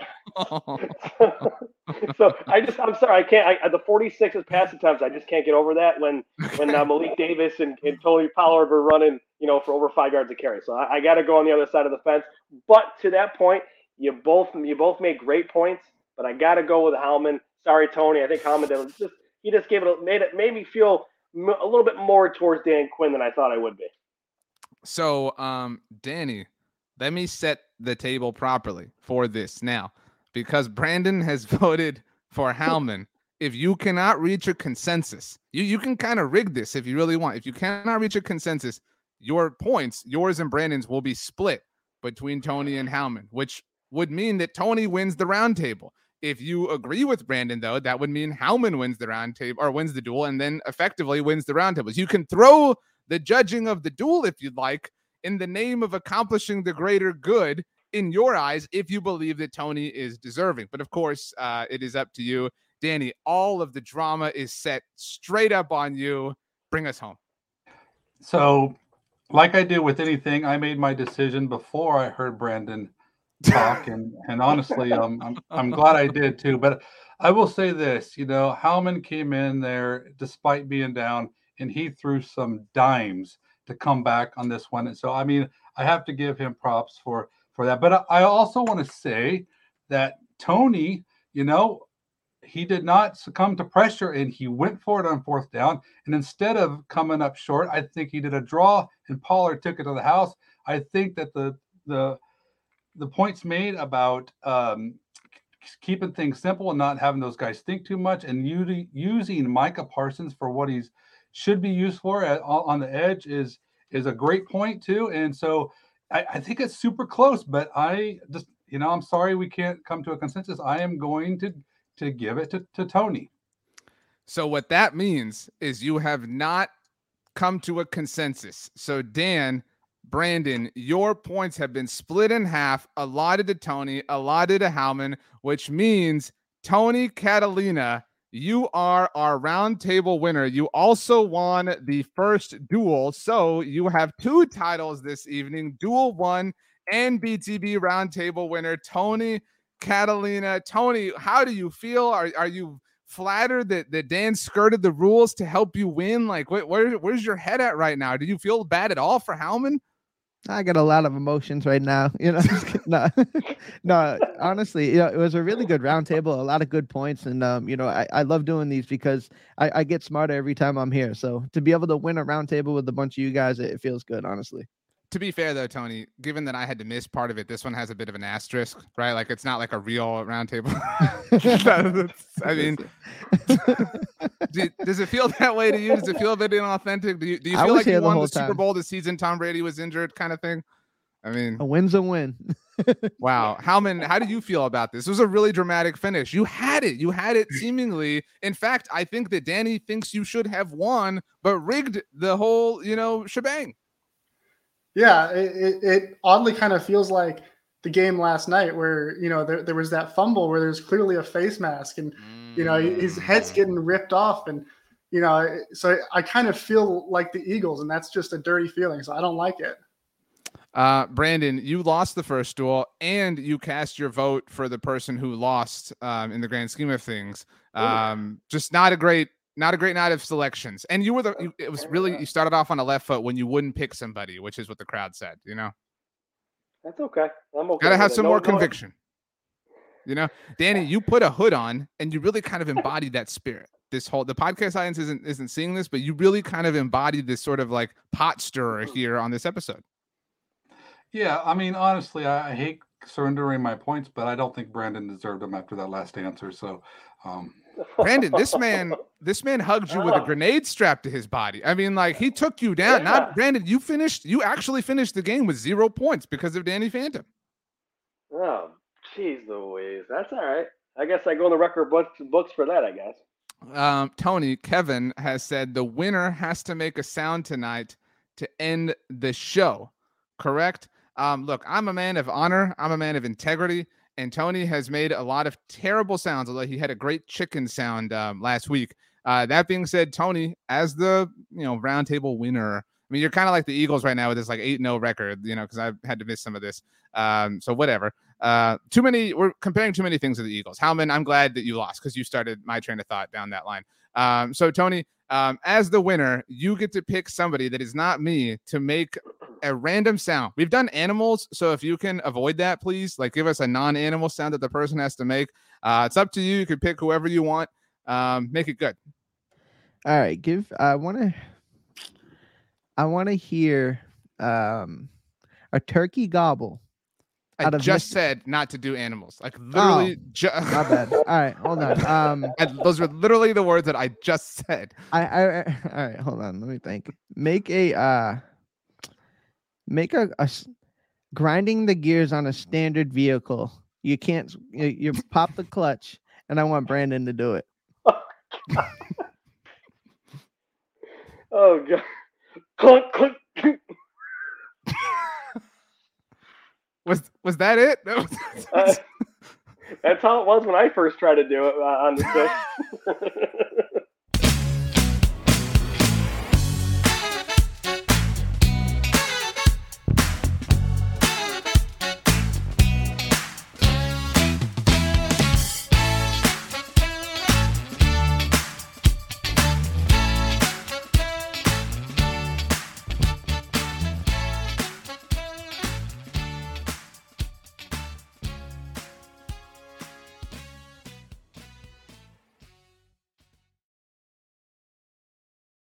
so I just I'm sorry I can't. I, the 46 is passing times. I just can't get over that when when uh, Malik Davis and, and Tony Pollard were running, you know, for over five yards of carry. So I, I got to go on the other side of the fence. But to that point, you both you both made great points but I got to go with Howman. Sorry, Tony. I think Howman did just he just gave it made it made me feel a little bit more towards Dan Quinn than I thought I would be. So, um, Danny, let me set the table properly for this now, because Brandon has voted for Howman. if you cannot reach a consensus, you you can kind of rig this if you really want. If you cannot reach a consensus, your points, yours and Brandon's, will be split between Tony and Howman, which would mean that Tony wins the roundtable. If you agree with Brandon, though, that would mean Howman wins the round table or wins the duel and then effectively wins the round roundtables. You can throw the judging of the duel if you'd like in the name of accomplishing the greater good in your eyes if you believe that Tony is deserving. But of course, uh, it is up to you. Danny, all of the drama is set straight up on you. Bring us home. So, like I do with anything, I made my decision before I heard Brandon talk, and and honestly, um, I'm I'm glad I did too. But I will say this, you know, Howman came in there despite being down and he threw some dimes to come back on this one. And so, I mean, I have to give him props for for that. But I also want to say that Tony, you know, he did not succumb to pressure and he went for it on fourth down. And instead of coming up short, I think he did a draw and Pollard took it to the house. I think that the the the points made about um, keeping things simple and not having those guys think too much and using using Micah Parsons for what he's should be used for at, on the edge is is a great point too. And so I, I think it's super close, but I just you know I'm sorry we can't come to a consensus. I am going to to give it to, to Tony. So what that means is you have not come to a consensus. So Dan, Brandon, your points have been split in half, allotted to Tony, allotted to Howman, which means Tony Catalina, you are our roundtable winner. You also won the first duel. So you have two titles this evening duel one and BTB roundtable winner, Tony Catalina. Tony, how do you feel? Are, are you flattered that, that Dan skirted the rules to help you win? Like, where, where, where's your head at right now? Do you feel bad at all for Howman? I got a lot of emotions right now. You know, no, no. Honestly, you know, it was a really good roundtable, a lot of good points, and um, you know, I, I love doing these because I, I get smarter every time I'm here. So to be able to win a roundtable with a bunch of you guys, it, it feels good, honestly to be fair though, Tony, given that I had to miss part of it, this one has a bit of an asterisk, right? Like it's not like a real roundtable. I mean, do, does it feel that way to you? Does it feel a bit inauthentic? Do you, do you feel like you won the, the Super Bowl the season Tom Brady was injured, kind of thing? I mean, a win's a win. wow, Howman, how do you feel about this? It was a really dramatic finish. You had it. You had it seemingly. In fact, I think that Danny thinks you should have won, but rigged the whole, you know, shebang. Yeah, it, it oddly kind of feels like the game last night where you know there, there was that fumble where there's clearly a face mask and you know his head's mm. getting ripped off and you know so I kind of feel like the Eagles and that's just a dirty feeling so I don't like it. Uh, Brandon, you lost the first duel and you cast your vote for the person who lost um, in the grand scheme of things. Um, just not a great not a great night of selections. And you were the, you, it was really, you started off on a left foot when you wouldn't pick somebody, which is what the crowd said, you know? That's okay. I'm okay. Gotta have some no, more no, conviction. You know, Danny, you put a hood on and you really kind of embodied that spirit. This whole the podcast audience isn't isn't seeing this, but you really kind of embodied this sort of like pot stirrer here on this episode. Yeah, I mean, honestly, I, I hate surrendering my points, but I don't think Brandon deserved them after that last answer. So um, Brandon, this man, this man hugged you with a grenade strapped to his body. I mean, like he took you down. Yeah. Not Brandon, you finished, you actually finished the game with zero points because of Danny Phantom. Oh, jeez Louise. That's all right. I guess I go in the record books books for that, I guess. Um, Tony, Kevin has said the winner has to make a sound tonight to end the show. Correct? Um, look, I'm a man of honor, I'm a man of integrity and Tony has made a lot of terrible sounds, although he had a great chicken sound um, last week. Uh, that being said, Tony, as the you know roundtable winner, I mean you're kind of like the Eagles right now with this like eight 0 record, you know, because I've had to miss some of this. Um, so whatever. Uh, too many. We're comparing too many things to the Eagles. Howman, I'm glad that you lost because you started my train of thought down that line. Um, so Tony, um, as the winner, you get to pick somebody that is not me to make a random sound. We've done animals, so if you can avoid that, please, like give us a non-animal sound that the person has to make. Uh, it's up to you. You can pick whoever you want. Um, make it good. All right, give. I want to. I want to hear um, a turkey gobble. I just said not to do animals. Like literally. Oh, ju- my bad. All right, hold on. Um, and those were literally the words that I just said. I, I, I all right. Hold on. Let me think. Make a uh, make a, a grinding the gears on a standard vehicle. You can't. You, you pop the clutch, and I want Brandon to do it. oh god. Clunk, clunk. Was was that it? That was, uh, that's how it was when I first tried to do it uh, on the show.